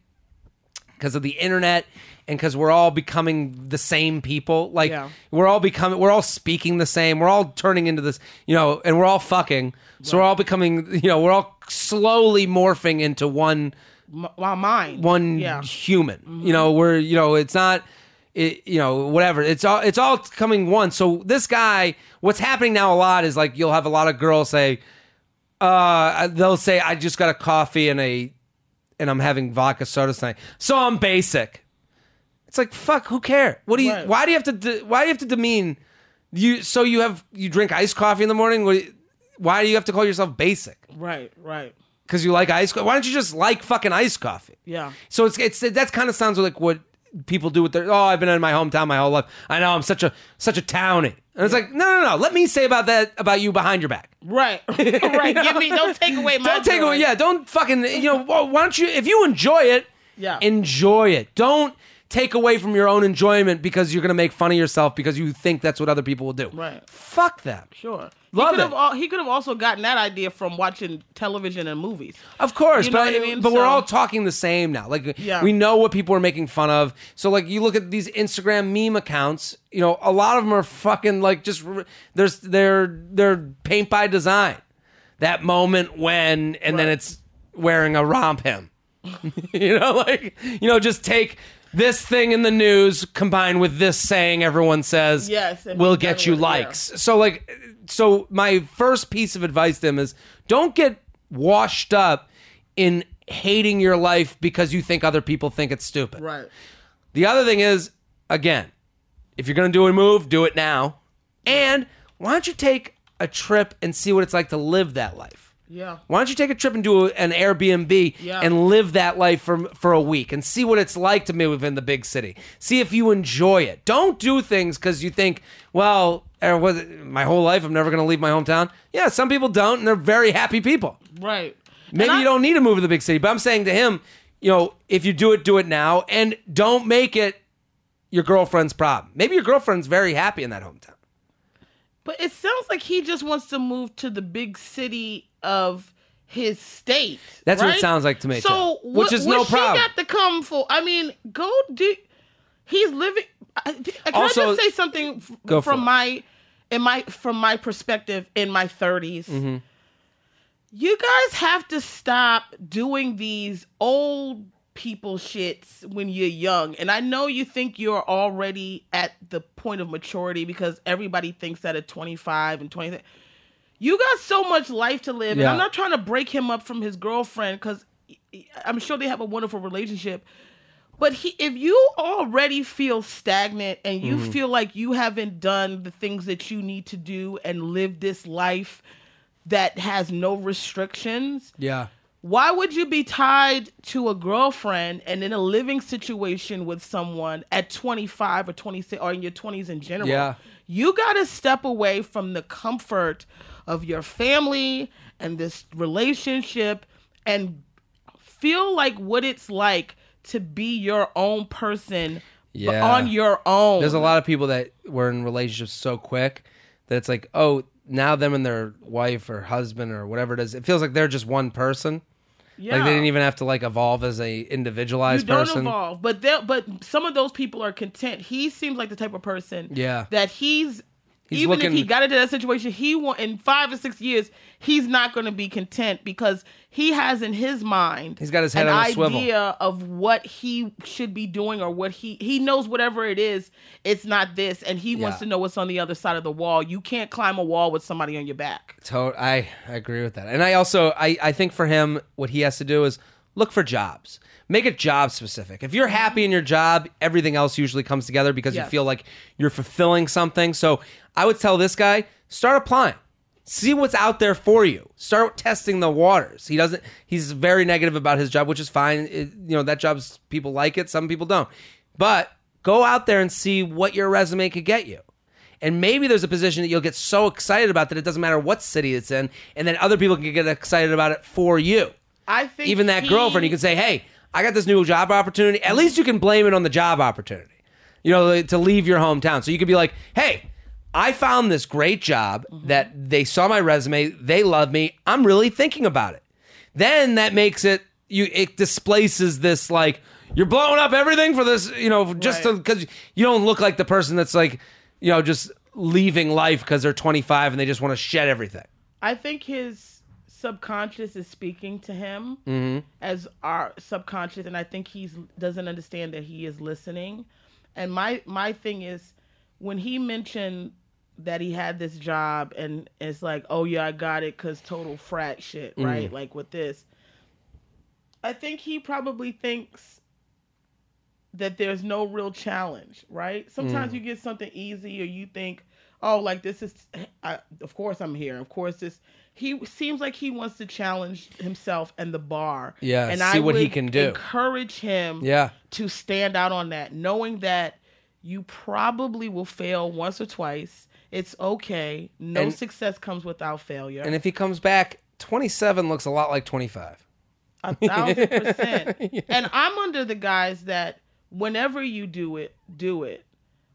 because of the internet and because we're all becoming the same people. Like Yeah. we're all becoming, we're all speaking the same. We're all turning into this, you know, and we're all fucking. So we're all becoming, you know, we're all slowly morphing into one M- my mind. one Yeah. human. You mm-hmm. know, we're you know, it's not. It, you know, whatever. It's all it's all coming one. So this guy, what's happening now a lot is like you'll have a lot of girls say, uh, they'll say, I just got a coffee and a, and I'm having vodka soda tonight. So I'm basic. It's like fuck. Who cares? What do you? Right. Why do you have to? De- why do you have to demean you? So you have you drink iced coffee in the morning? You- why do you have to call yourself basic? Right. Right. Because you like iced. co- Why don't you just like fucking iced coffee? Yeah. So it's it's that kind of sounds like what people do with their. Oh, I've been in my hometown my whole life. I know I'm such a such a townie. And it's like no no no. Let me say about that about you behind your back. Right. <laughs> right. Give me. Don't take away my. Don't take joy. away. Yeah. Don't fucking. You know. Why why don't you? If you enjoy it, Yeah. enjoy it. Don't take away from your own enjoyment because you're gonna make fun of yourself because you think that's what other people will do. Right. Fuck that. Sure. Love he could it. have he could have also gotten that idea from watching television and movies. Of course, You know but what I mean? but we're all talking the same now. Like Yeah. we know what people are making fun of. So like you look at these Instagram meme accounts, you know, a lot of them are fucking like just there's they're they're paint by design. That moment when and then it's wearing a RompHim. <laughs> you know, like you know, just take this thing in the news combined with this saying everyone says Yes, and will get you yeah. likes. So like so my first piece of advice to him is don't get washed up in hating your life because you think other people think it's stupid. Right. The other thing is again, if you're going to do a move, do it now. And why don't you take a trip and see what it's like to live that life? Yeah. Why don't you take a trip and do an Airbnb Yeah. and live that life for for a week and see what it's like to move in the big city? See if you enjoy it. Don't do things because you think, well, er, was it- my whole life I'm never going to leave my hometown. Yeah, some people don't, and they're very happy people. Right. Maybe I- you don't need to move to the big city, but I'm saying to him, you know, if you do it, do it now, and don't make it your girlfriend's problem. Maybe your girlfriend's very happy in that hometown. But it sounds like he just wants to move to the big city of his state. That's what it sounds like to me, So, Which is no she problem. got to come for? I mean, go do. He's living. Can Also- I just say something f- from my in my from my perspective in my 30s? Mm-hmm. You guys have to stop doing these old people shits when you're young. And I know you think you're already at the point of maturity because everybody thinks that at 25 and 20. You got so much life to live. And I'm not trying to break him up from his girlfriend because I'm sure they have a wonderful relationship. But he, if you already feel stagnant and you Mm-hmm. feel like you haven't done the things that you need to do and live this life that has no restrictions, Yeah. why would you be tied to a girlfriend and in a living situation with someone at 25 or 26 or in your 20s in general? Yeah. You got to step away from the comfort of your family and this relationship and feel like what it's like to be your own person Yeah. on your own. There's a lot of people that were in relationships so quick that it's like, oh, now them and their wife or husband or whatever it is, it feels like they're just one person. Like Yeah. they didn't even have to like evolve as a you individualized don't person. evolve, but they but some of those people are content. He seems like the type of person, Yeah. that he's, He's even if he got into that situation, he want in five or six years, he's not going to be content because he has in his mind, He's got his head an on a swivel. idea of what he should be doing or what he he knows whatever it is, it's not this, and he wants to know what's on the other side of the wall. You can't climb a wall with somebody on your back. To- I, I agree with that. And I also I, I think for him what he has to do is look for jobs. Make it job specific. If you're happy in your job, everything else usually comes together because you feel like you're fulfilling something. So I would tell this guy, start applying. See what's out there for you. Start testing the waters. He doesn't he's very negative about his job, which is fine. It- you know, that job's people like it, some people don't. But go out there and see what your resume could get you. And maybe there's a position that you'll get so excited about that it doesn't matter what city it's in, and then other people can get excited about it for you. I think Even that he- girlfriend, you can say, "Hey, I got this new job opportunity." At least you can blame it on the job opportunity. You know, to leave your hometown. So you could be like, "Hey, I found this great job mm-hmm. that they saw my resume, they love me. I'm really thinking about it." Then that makes it you it displaces this like you're blowing up everything for this, you know, just Right. because you don't look like the person that's like, you know, just leaving life because they're 25 and they just want to shed everything. I think his subconscious is speaking to him Mm-hmm. as our subconscious, and I think he's doesn't understand that he is listening. And my my thing is when he mentioned that he had this job and it's like, oh yeah, I got it because total frat shit, Mm-hmm. right? Like with this, I think he probably thinks that there's no real challenge, right? Sometimes Mm. you get something easy or you think, oh, like this is, I, of course I'm here. Of course this, he seems like he wants to challenge himself and the bar. Yeah, and see I what he would can do. Encourage him Yeah. to stand out on that, knowing that you probably will fail once or twice. It's okay. No And- success comes without failure. And if he comes back, 27 looks a lot like 25. A thousand <laughs> percent. And I'm under the guys that whenever you do it, do it.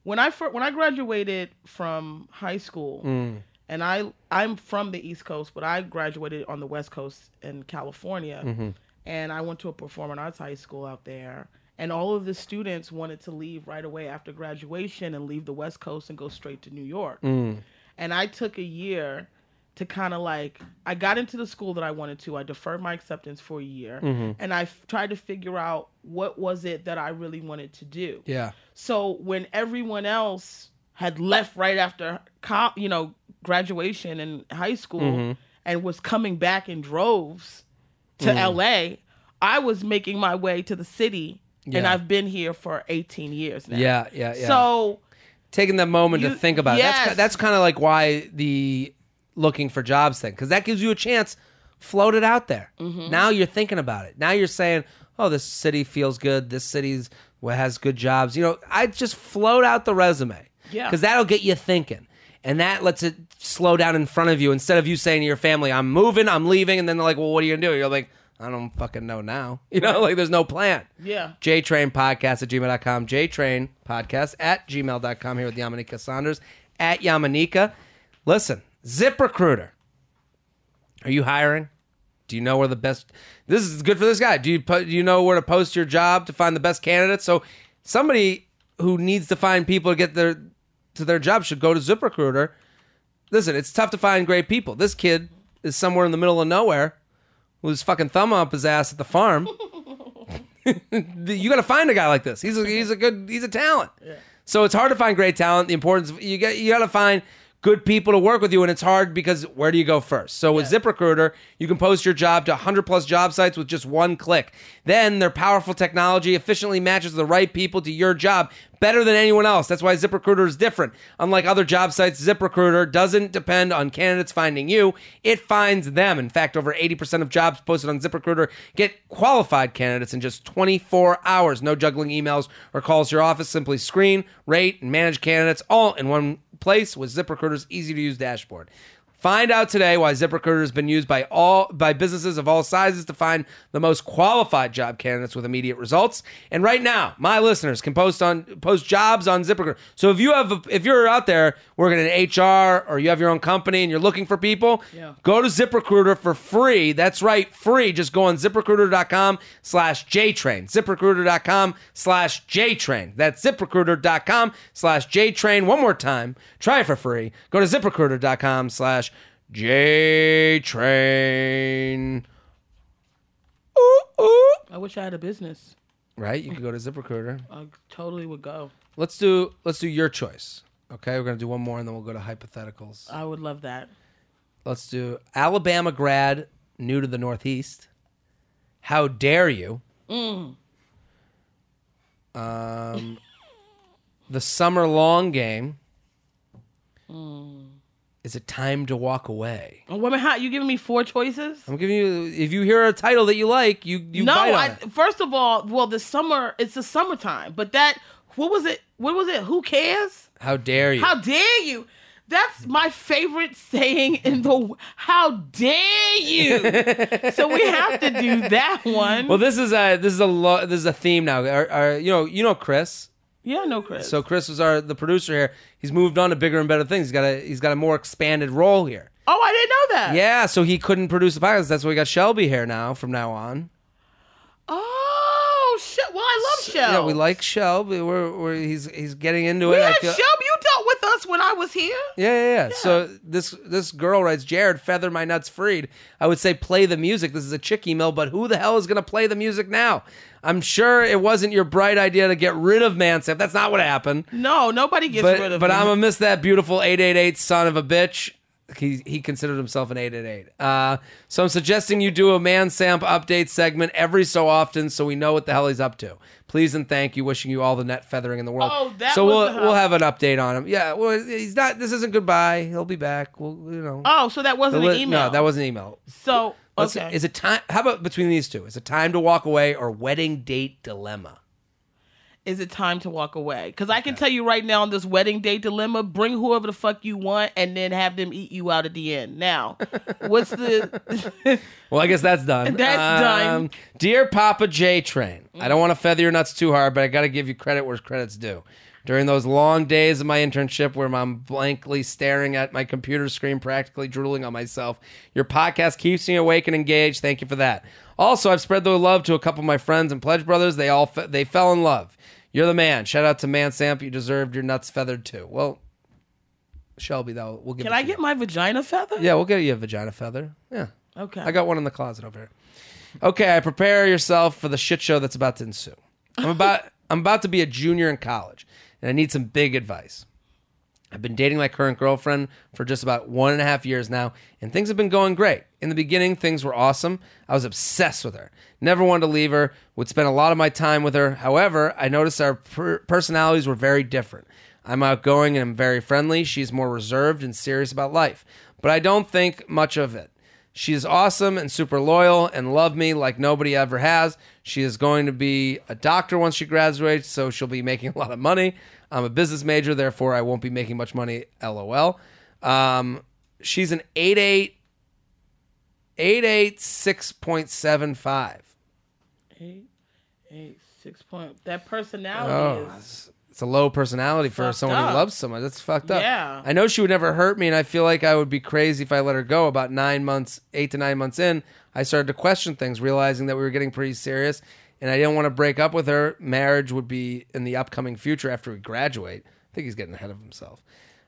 When I fir- when I graduated from high school, mm. And I I'm from the East Coast, but I graduated on the West Coast in California, mm-hmm. and I went to a performing arts high school out there. And all of the students wanted to leave right away after graduation and leave the West Coast and go straight to New York. Mm. And I took a year to kind of like I got into the school that I wanted to. I deferred my acceptance for a year, mm-hmm. and I f- tried to figure out what was it that I really wanted to do. Yeah. So when everyone else had left right after co- you know graduation and high school Mm-hmm. and was coming back in droves to Mm. LA, I was making my way to the city and I've been here for 18 years now. Yeah, yeah, yeah. So taking that moment to think about it. That's that's kind of like why the looking for jobs thing because that gives you a chance. Float it out there. Mm-hmm. Now you're thinking about it. Now you're saying, "Oh, this city feels good. This city's what has good jobs." You know, I just float out the resume. Yeah. because that'll get you thinking, and that lets it slow down in front of you instead of you saying to your family, "I'm moving, I'm leaving," and then they're like, "Well, what are you gonna do?" You're like, "I don't fucking know now." <laughs> You know, like there's no plan. yeah. JTrain Podcast at gmail.com. JTrain Podcast at gmail.com here with Yamaneika Saunders at Yamaneika. Listen, ZipRecruiter. Are you hiring? Do you know where the best? This is good for this guy. Do you po- do you know where to post your job to find the best candidates? So somebody who needs to find people to get their to their job should go to ZipRecruiter. Listen, it's tough to find great people. This kid is somewhere in the middle of nowhere with his fucking thumb up his ass at the farm. <laughs> you got to find a guy like this. He's a, he's a good he's a talent. So it's hard to find great talent. The importance of, you get you got to find good people to work with you, and it's hard because where do you go first? So with ZipRecruiter, you can post your job to 100 plus job sites with just one click. Then their powerful technology efficiently matches the right people to your job better than anyone else. That's why ZipRecruiter is different. Unlike other job sites, ZipRecruiter doesn't depend on candidates finding you, it finds them. In fact, over 80% of jobs posted on ZipRecruiter get qualified candidates in just 24 hours. No juggling emails or calls to your office. Simply screen, rate, and manage candidates all in one place with ZipRecruiter's easy to use dashboard. Find out today why ZipRecruiter has been used by all by businesses of all sizes to find the most qualified job candidates with immediate results. And right now, my listeners can post on post jobs on ZipRecruiter. So if you have a, if you're out there working in HR or you have your own company and you're looking for people, Yeah. go to ZipRecruiter for free. That's right, free. Just go on ziprecruiter.com slash JTrain. ZipRecruiter.com slash JTrain. That's ziprecruiter.com slash JTrain. One more time. Try it for free. Go to ziprecruiter.com slash JTrain. Ooh, ooh. I wish I had a business. Right? You could go to ZipRecruiter. <laughs> I totally would go. Let's do let's do your choice. Okay, we're gonna do one more and then we'll go to hypotheticals. I would love that. Let's do Alabama grad, new to the Northeast. How dare you? Um, <laughs> the summer long game. Is it time to walk away? Oh, women, how you giving me four choices? I'm giving you. If you hear a title that you like, you you no, bite on I, it. first of all, well, the summer it's the summertime, but that what was it? What was it? Who cares? How dare you? How dare you? That's my favorite saying in the. How dare you? <laughs> so we have to do that one. well, this is a this is a lo- this is a theme now. Our, our, you know you know Chris. Yeah, no, Chris. So Chris was our the producer here. He's moved on to bigger and better things. He's got a he's got a more expanded role here. oh, I didn't know that. Yeah, so he couldn't produce the podcast. That's why we got Shelby here now. From now on, Oh, shit. Well, I love Shell. yeah, we like Shelby. We're, we're he's he's getting into We it. I had feel- Shelby. When I was here. yeah, yeah, yeah, So this this girl writes, Jared, feather my nuts freed. I would say play the music. This is a chick email, but who the hell is gonna play the music now? I'm sure it wasn't your bright idea to get rid of Mansep. That's not what happened. No, nobody gets rid But of but me. I'm gonna miss that beautiful 888 son of a bitch. He he considered himself an 888. Uh, so I'm suggesting you do a man Samp update segment every so often, so we know what the hell he's up to. Please and thank you. Wishing you all the net feathering in the world. Oh, that so we'll the- we'll have an update on him. Yeah, well he's not. This isn't goodbye. He'll be back. We'll you know. Oh, so that wasn't The an email. No, that wasn't an email. So Let's- okay. Is it time? How about between these two? Is it time to walk away or wedding date dilemma? Is it time to walk away? Because I can tell you right now on this wedding day dilemma, bring whoever the fuck you want and then have them eat you out at the end. Now, what's the. <laughs> Well, I guess that's done. That's done. Um, dear Papa J Train, I don't want to feather your nuts too hard, but I got to give you credit where credit's due. During those long days of my internship where I'm blankly staring at my computer screen, practically drooling on myself, your podcast keeps me awake and engaged. Thank you for that. Also, I've spread the love to a couple of my friends and pledge brothers. They all fe- they fell in love. You're the man. Shout out to Man Samp. You deserved your nuts feathered too. Well, Shelby, though, we'll give. Can I get you. my vagina feather? Yeah, we'll get you a vagina feather. Yeah. Okay. I got one in the closet over here. Okay, I prepare yourself for the shit show that's about to ensue. I'm about I'm about to be a junior in college, and I need some big advice. I've been dating my current girlfriend for just about one and a half years now, and things have been going great. In the beginning, things were awesome. I was obsessed with her. Never wanted to leave her, would spend a lot of my time with her. However, I noticed our per- personalities were very different. I'm outgoing and I'm very friendly. She's more reserved and serious about life, but I don't think much of it. She is awesome and super loyal and love me like nobody ever has. She is going to be a doctor once she graduates, so she'll be making a lot of money. I'm a business major, therefore I won't be making much money. LOL. Um, she's an 88 886.75. Eight, eight, six point. That personality Oh, is. it's, a low personality for someone up. who loves someone. That's fucked up. Yeah. I know she would never hurt me, and I feel like I would be crazy if I let her go. About nine months, eight to nine months in, I started to question things, realizing that we were getting pretty serious, and I didn't want to break up with her. Marriage would be in the upcoming future after we graduate. I think he's getting ahead of himself.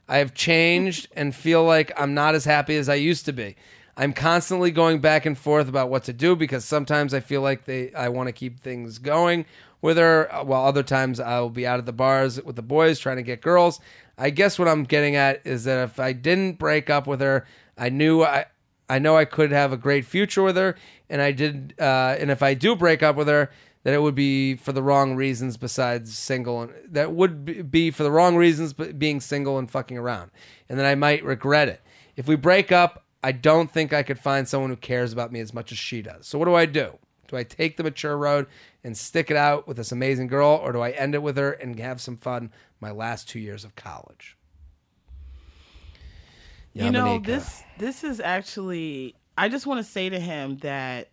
I have changed and feel like I'm not as happy as I used to be. I'm constantly going back and forth about what to do because sometimes I feel like they I want to keep things going with her, uh, while other times I'll be out at the bars with the boys trying to get girls. I guess what I'm getting at is that if I didn't break up with her, I knew I I know I could have a great future with her, and I did. Uh, and if I do break up with her, that it would be for the wrong reasons besides single, and that would be- be for the wrong reasons, but being single and fucking around, and then I might regret it. If we break up, I don't think I could find someone who cares about me as much as she does. So what do I do? Do I take the mature road and stick it out with this amazing girl, or do I end it with her and have some fun my last two years of college? You know, this this is actually I just want to say to him that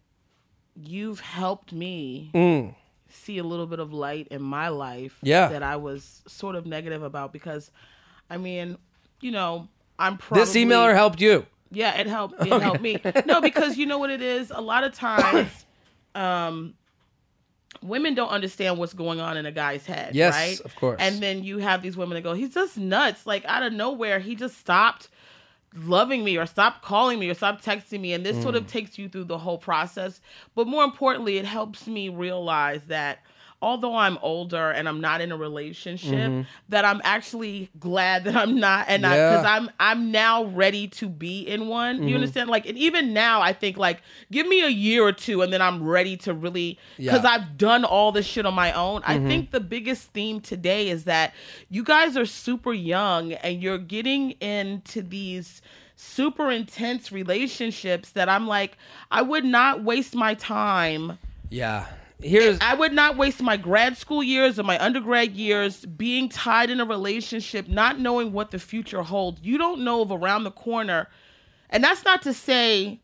you've helped me see a little bit of light in my life Mm. Yeah. that I was sort of negative about because I mean, you know, I'm probably This emailer helped you. Yeah, it helped. It helped me. No, <laughs> because you know what it is. A lot of times, um, women don't understand what's going on in a guy's head. Yes, right? of course. And then you have these women that go, "He's just nuts!" Like out of nowhere, he just stopped loving me or stop calling me or stop texting me and this sort of Mm. takes you through the whole process but more importantly it helps me realize that although i'm older and i'm not in a relationship that i'm actually glad that i'm not and Mm-hmm. Yeah. because i'm i'm now ready to be in one Mm-hmm. you understand like and even now i think like give me a year or two and then i'm ready to really because Yeah. Mm-hmm. i've done all this shit on my own i think the biggest theme today is that you guys are super young and you're getting into these super intense relationships that i'm like i would not waste my time Yeah. Here's I would not waste my grad school years or my undergrad years being tied in a relationship, not knowing what the future holds. You don't know of around the corner. And that's not to say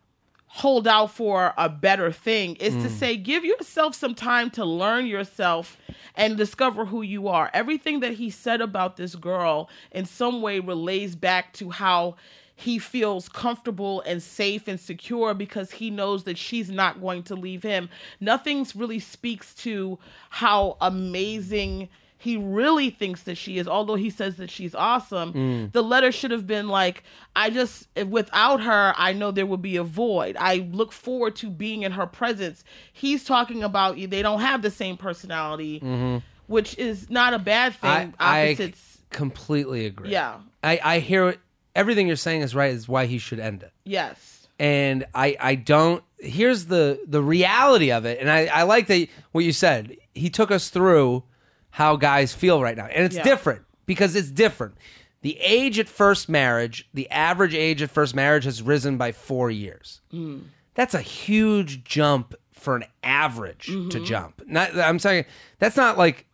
hold out for a better thing. It's to mm. say give yourself some time to learn yourself and discover who you are. Everything that he said about this girl in some way relays back to how he feels comfortable and safe and secure because he knows that she's not going to leave him. Nothing's really speaks to how amazing he really thinks that she is, although he says that she's awesome. Mm. The letter should have been like, I just, without her, I know there would be a void. I look forward to being in her presence. He's talking about you. they don't have the same personality, mm-hmm. which is not a bad thing. I Opposites. completely agree. Yeah. I, I hear it. Everything you're saying is right. Is why he should end it. yes. and I I don't. Here's the the reality of it, and I I like that what you said. He took us through how guys feel right now, and it's Yeah. different because it's different. The age at first marriage, the average age at first marriage has risen by four years. Hmm. That's a huge jump for an average to mm-hmm. jump. Not I'm saying that's not like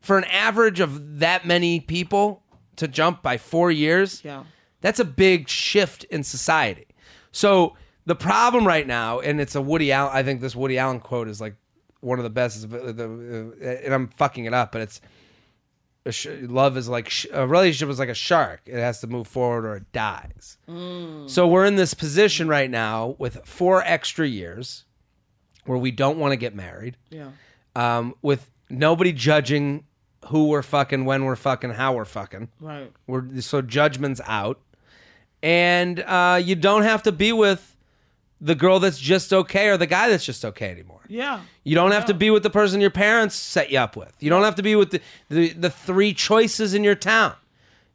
for an average of that many people to jump by four years. Yeah. That's a big shift in society. So the problem right now, and it's a Woody Allen. I think this Woody Allen quote is like one of the best. Uh, the- the- And I'm fucking it up, but it's love is like a relationship is like a shark. It has to move forward or it dies. Mm. So we're in this position right now with four extra years where we don't want to get married, Yeah. um, with nobody judging who we're fucking, when we're fucking, how we're fucking. Right. We're so judgment's out, and uh, you don't have to be with the girl that's just okay or the guy that's just okay anymore. Yeah. You don't have to be with the person your parents set you up with. You don't have to be with the, the, the three choices in your town.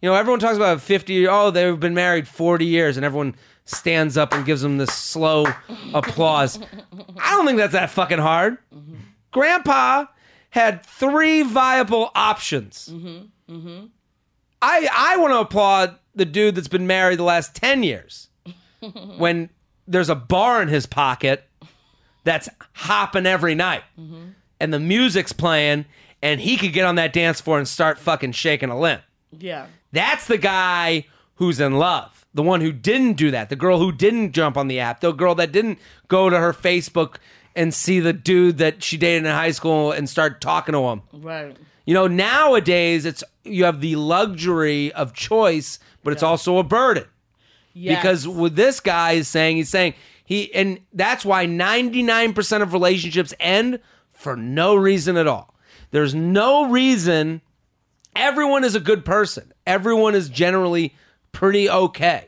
You know, everyone talks about 50, oh, they've been married 40 years, and everyone stands up and gives them this slow <laughs> applause. I don't think that's that fucking hard. Grandpa had three viable options. I, I want to applaud the dude that's been married the last 10 years <laughs> when there's a bar in his pocket that's hopping every night mm-hmm. and the music's playing and he could get on that dance floor and start fucking shaking a limb. Yeah. That's the guy who's in love. The one who didn't do that. The girl who didn't jump on the app. The girl that didn't go to her Facebook and see the dude that she dated in high school and start talking to him. Right. You know, nowadays it's you have the luxury of choice, but it's also a burden. Yes. because what this guy is saying he's saying he and that's why 99% of relationships end for no reason at all. There's no reason. Everyone is a good person. Everyone is generally pretty okay.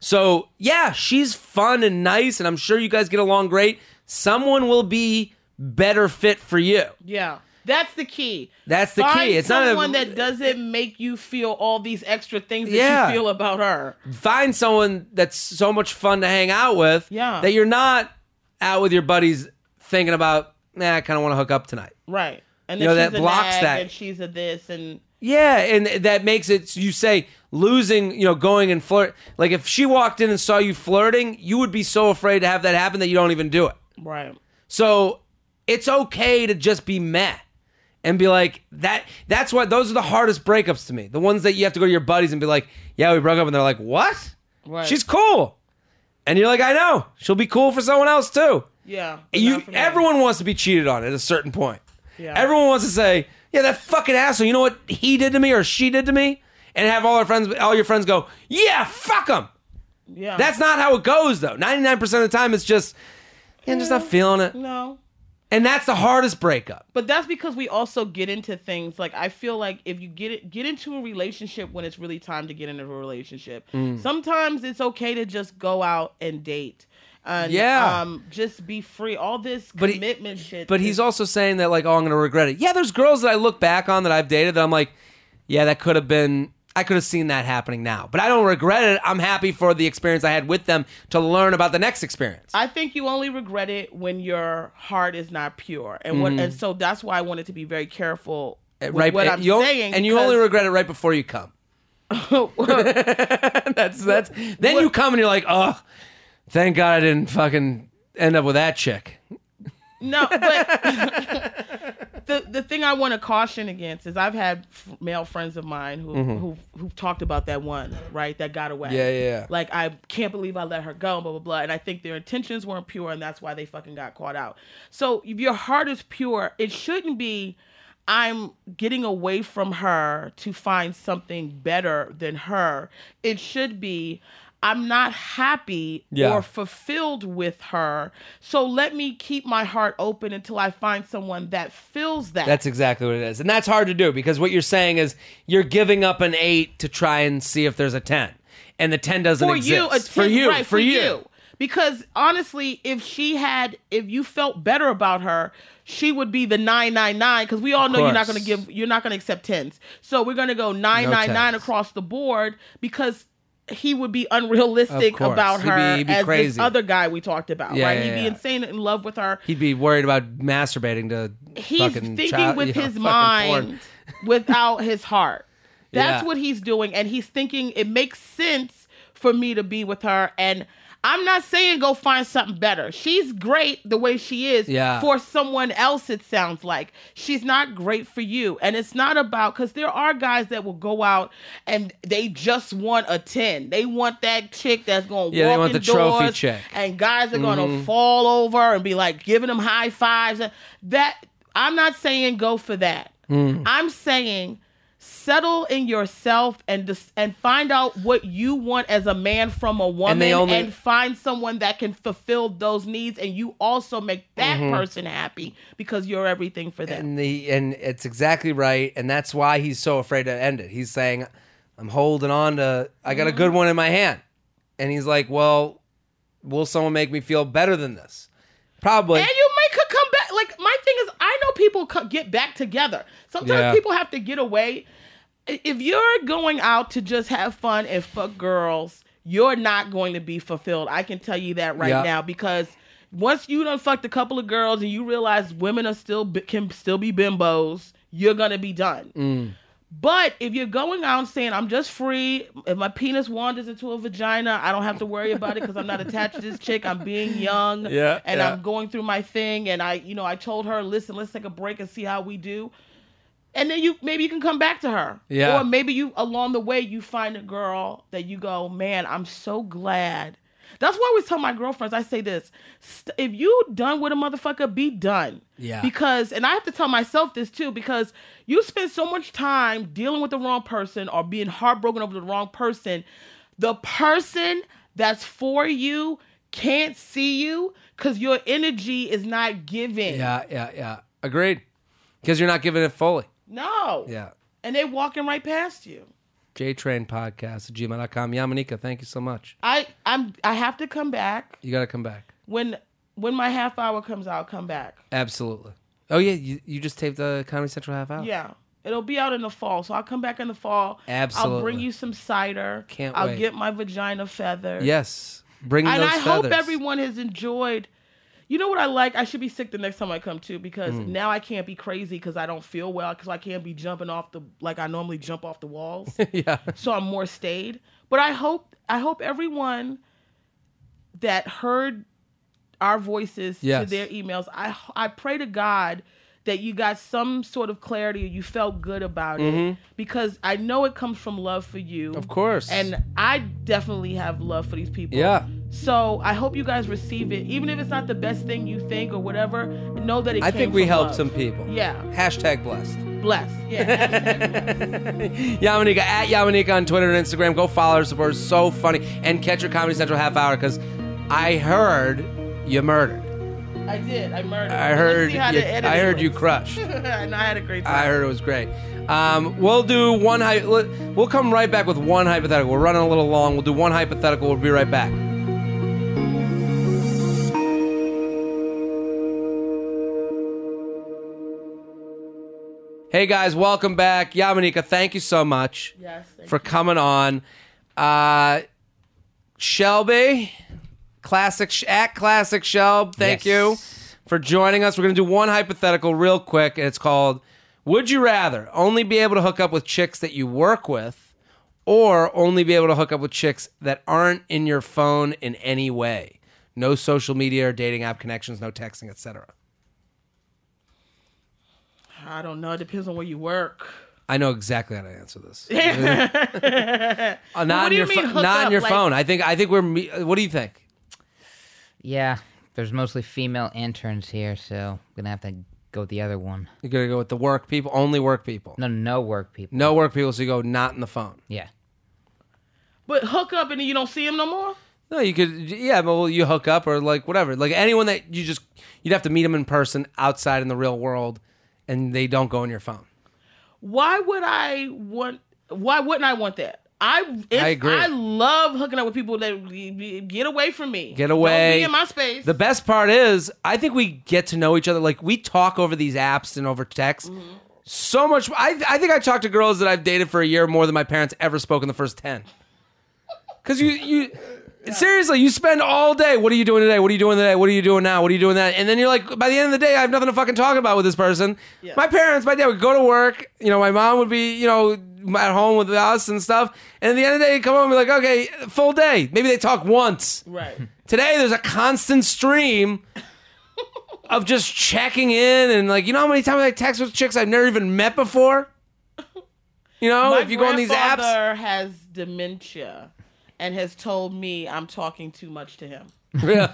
So yeah she's fun and nice and i'm sure you guys get along great. Someone will be better fit for you. Yeah. That's the key. That's the Find key. It's not a- someone that doesn't make you feel all these extra things that Yeah. you feel about her. find someone that's so much fun to hang out with Yeah. that you're not out with your buddies thinking about nah i kind of want to hook up tonight Right. And You know, that blocks nag that. and she's a this and Yeah, and that makes it you say losing, you know, going and flirt. Like if she walked in and saw you flirting, you would be so afraid to have that happen that you don't even do it. right. So it's okay to just be meh and be like that. That's what those are the hardest breakups to me. The ones that you have to go to your buddies and be like, "Yeah, we broke up," and they're like, "What?" Right. She's cool. And you're like, I know. She'll be cool for someone else too. Yeah. You not for me. everyone wants to be cheated on at a certain point. Yeah. Everyone wants to say, "Yeah, that fucking asshole. You know what he did to me or she did to me?" And have all our friends, all your friends go, "Yeah, fuck him." Yeah. That's not how it goes, though. Ninety nine percent of the time, it's just, yeah, I'm just not feeling it, no. And that's the hardest breakup. But that's because we also get into things like I feel like if you get it, get into a relationship when it's really time to get into a relationship. Mm. Sometimes it's okay to just go out and date. And, Yeah. um, just be free. All this But he- commitment shit. But is- he's also saying that like, oh, I'm gonna regret it. Yeah, there's girls that I look back on that I've dated that I'm like, yeah, that could have been. I could have seen that happening now, but I don't regret it. I'm happy for the experience I had with them to learn about the next experience. I think you only regret it when your heart is not pure, and what, and so that's why I wanted to be very careful with Mm-hmm. right, what I'm saying. and you only regret it right before you come. <laughs> that's that's. Then you come and you're like, oh, thank God I didn't fucking end up with that chick. No, but <laughs> <laughs> the the thing I want to caution against is I've had f- male friends of mine who who who've talked about that one right that got away. Mm-hmm. Yeah, yeah, yeah. Like I can't believe I let her go, blah blah blah. And I think their intentions weren't pure, and that's why they fucking got caught out. So if your heart is pure, it shouldn't be. I'm getting away from her to find something better than her. It should be. I'm not happy Yeah. or fulfilled with her. So let me keep my heart open until I find someone that fills that. That's exactly what it is, and that's hard to do because what you're saying is you're giving up an eight to try and see if there's a ten, and the ten doesn't for exist you, a for you, right, for you. Because honestly, if she had, if you felt better about her, she would be the nine nine nine. Because we all know you're not going to give, you're not going to accept tens. So we're going to go nine nine nine tens. across the board because he would be unrealistic about He'd her be as crazy. this other guy we talked about. Yeah, right? yeah, He'd be yeah. insane in love with her. He'd be worried about masturbating to he's thinking child- with you know, his mind without his heart. That's what he's doing. And he's thinking it makes sense for me to be with her. And I'm not saying go find something better. She's great the way she is Yeah. for someone else, it sounds like. She's not great for you. And it's not about, because there are guys that will go out and they just want a 10. They want that chick that's going to Yeah, they walk want the trophy chick. Mm-hmm. and guys are going to fall over and be like giving them high fives. That I'm not saying go for that. Mm. I'm saying settle in yourself and dis- and find out what you want as a man from a woman and, only- find someone that can fulfill those needs and you also make that mm-hmm. person happy because you're everything for them. and the and it's exactly right, and that's why he's so afraid to end it. He's saying, "I'm holding on to. I got a good mm-hmm. one in my hand," and he's like, "Well, will someone make me feel better than this?" Probably. And you make her come back. Like my thing is, people get back together. Sometimes Yeah. people have to get away. If you're going out to just have fun and fuck girls, you're not going to be fulfilled. I can tell you that right Yeah. now because once you done fucked a couple of girls and you realize women are still can still be bimbos, you're gonna be done. Mm. But if you're going out and saying, I'm just free, if my penis wanders into a vagina, I don't have to worry about it because I'm not attached to this chick. I'm being young Yeah, and yeah. I'm going through my thing. And I, you know, I told her, listen, let's take a break and see how we do. And then you maybe you can come back to her. Yeah. Or maybe you along the way you find a girl that you go, man, I'm so glad. That's why I always tell my girlfriends, I say this: st- if you done with a motherfucker, be done. Yeah. Because, and I have to tell myself this too, because you spend so much time dealing with the wrong person or being heartbroken over the wrong person. The person that's for you can't see you because your energy is not giving. yeah, yeah, yeah. Agreed. Because you're not giving it fully. No. Yeah. And they walking right past you. JTrain Podcast at gmail.com. Yamaneika, thank you so much. I I'm I have to come back You got to come back. when when my half hour comes out. I'll come back. Absolutely. Oh, yeah. You, you just taped the Comedy Central half hour? Yeah. It'll be out in the fall, so I'll come back in the fall. I'll Absolutely. bring you some cider. Can't I'll wait. get my vagina feather. Yes. Bring and those I feathers. hope everyone has enjoyed. You know what I like? I should be sick the next time I come too because Mm. now I can't be crazy because I don't feel well because I can't be jumping off the like I normally jump off the walls. <laughs> yeah. so I'm more stayed. But I hope I hope everyone that heard our voices to their emails. I I pray to God that you got some sort of clarity, or you felt good about it, because I know it comes from love for you, Mm-hmm. Of course. and I definitely have love for these people. Yeah. So I hope you guys receive it, even if it's not the best thing you think or whatever. Know that it. I think we helped love. some people. Yeah, Hashtag blessed. bless. Yeah. <laughs> Yamaneika at Yamaneika on Twitter and Instagram. Go follow her. Support her. So funny. And catch her Comedy Central half hour because I heard you murdered. I did. I murdered. I heard. You, I heard you crushed. <laughs> and I had a great time. I heard it was great. Um, we'll do one. Hy- we'll come right back with one hypothetical. We're running a little long. We'll do one hypothetical. We'll be right back. Hey guys, welcome back. Yamaneika, thank you so much Yes. thank for you. coming on. Uh, Shelby, classic sh- at classic Shelb. Thank Yes. you for joining us. We're gonna do one hypothetical real quick, and it's called "Would you rather only be able to hook up with chicks that you work with, or only be able to hook up with chicks that aren't in your phone in any way? No social media or dating app connections, no texting, etc." I don't know. It depends on where you work. I know exactly how to answer this. <laughs> Uh, What not do in you your mean pho- hook not in up? your Like- phone. I think I think we're. me- What do you think? Yeah, there's mostly female interns here, so I'm gonna have to go with the other one. You're gonna go with the work people, only work people. No, no work people. No work people, so you go not in the phone. Yeah. But hook up and you don't see him no more. No, you could, yeah, but well, you hook up or like whatever. Like anyone that you just, you'd have to meet them in person outside in the real world, and they don't go on your phone. Why would I want? Why wouldn't I want that? I I agree. I love hooking up with people that get away from me. Get away. Don't be in my space. The best part is, I think we get to know each other. Like we talk over these apps and over text. Mm-hmm. So much. I, I think I talked to girls that I've dated for a year more than my parents ever spoke in the first ten. Because you you seriously you spend all day. What are you doing today? What are you doing today? What are you doing now? What are you doing that? And then you're like, by the end of the day, I have nothing to fucking talk about with this person. Yeah. My parents, my dad would go to work. You know, my mom would be you know at home with us and stuff. And at the end of the day, they come home and be like, okay, full day. Maybe they talk once. right. <laughs> Today, there's a constant stream <laughs> of just checking in and like, you know how many times I text with chicks I've never even met before? You know, My if you go on these apps, has dementia and has told me I'm talking too much to him. Yeah.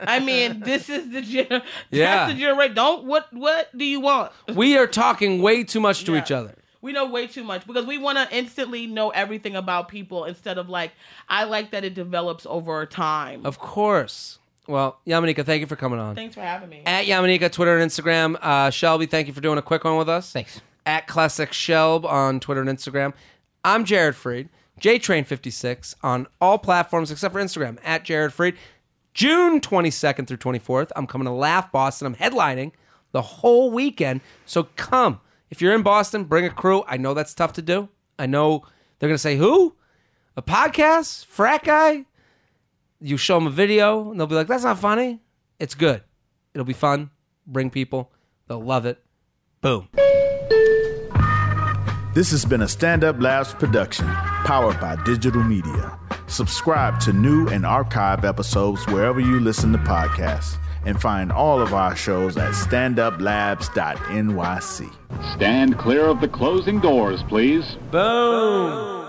I mean, this is the gen- <laughs> Yeah. that's the generation. Don't what what do you want? we are talking way too much to Yeah. each other. We know way too much because we want to instantly know everything about people instead of like I like that it develops over time. Of course. Well, Yamaneika, thank you for coming on. Thanks for having me. At Yamaneika, Twitter and Instagram. Uh, Shelby, thank you for doing a quick one with us. Thanks. At Classic Shelb on Twitter and Instagram. I'm Jared Freid. JTrain56 on all platforms except for Instagram. At Jared Freid. June 22nd through 24th, I'm coming to Laugh Boston. I'm headlining the whole weekend. So come. If you're in Boston, bring a crew. I know that's tough to do. I know they're going to say, who? A podcast? Frat guy? You show them a video, and they'll be like, that's not funny. It's good. It'll be fun. Bring people. They'll love it. Boom. This has been a Stand Up Labs production, powered by digital media. Subscribe to new and archive episodes wherever you listen to podcasts, and find all of our shows at standuplabs.nyc. Stand clear of the closing doors, please. Boom.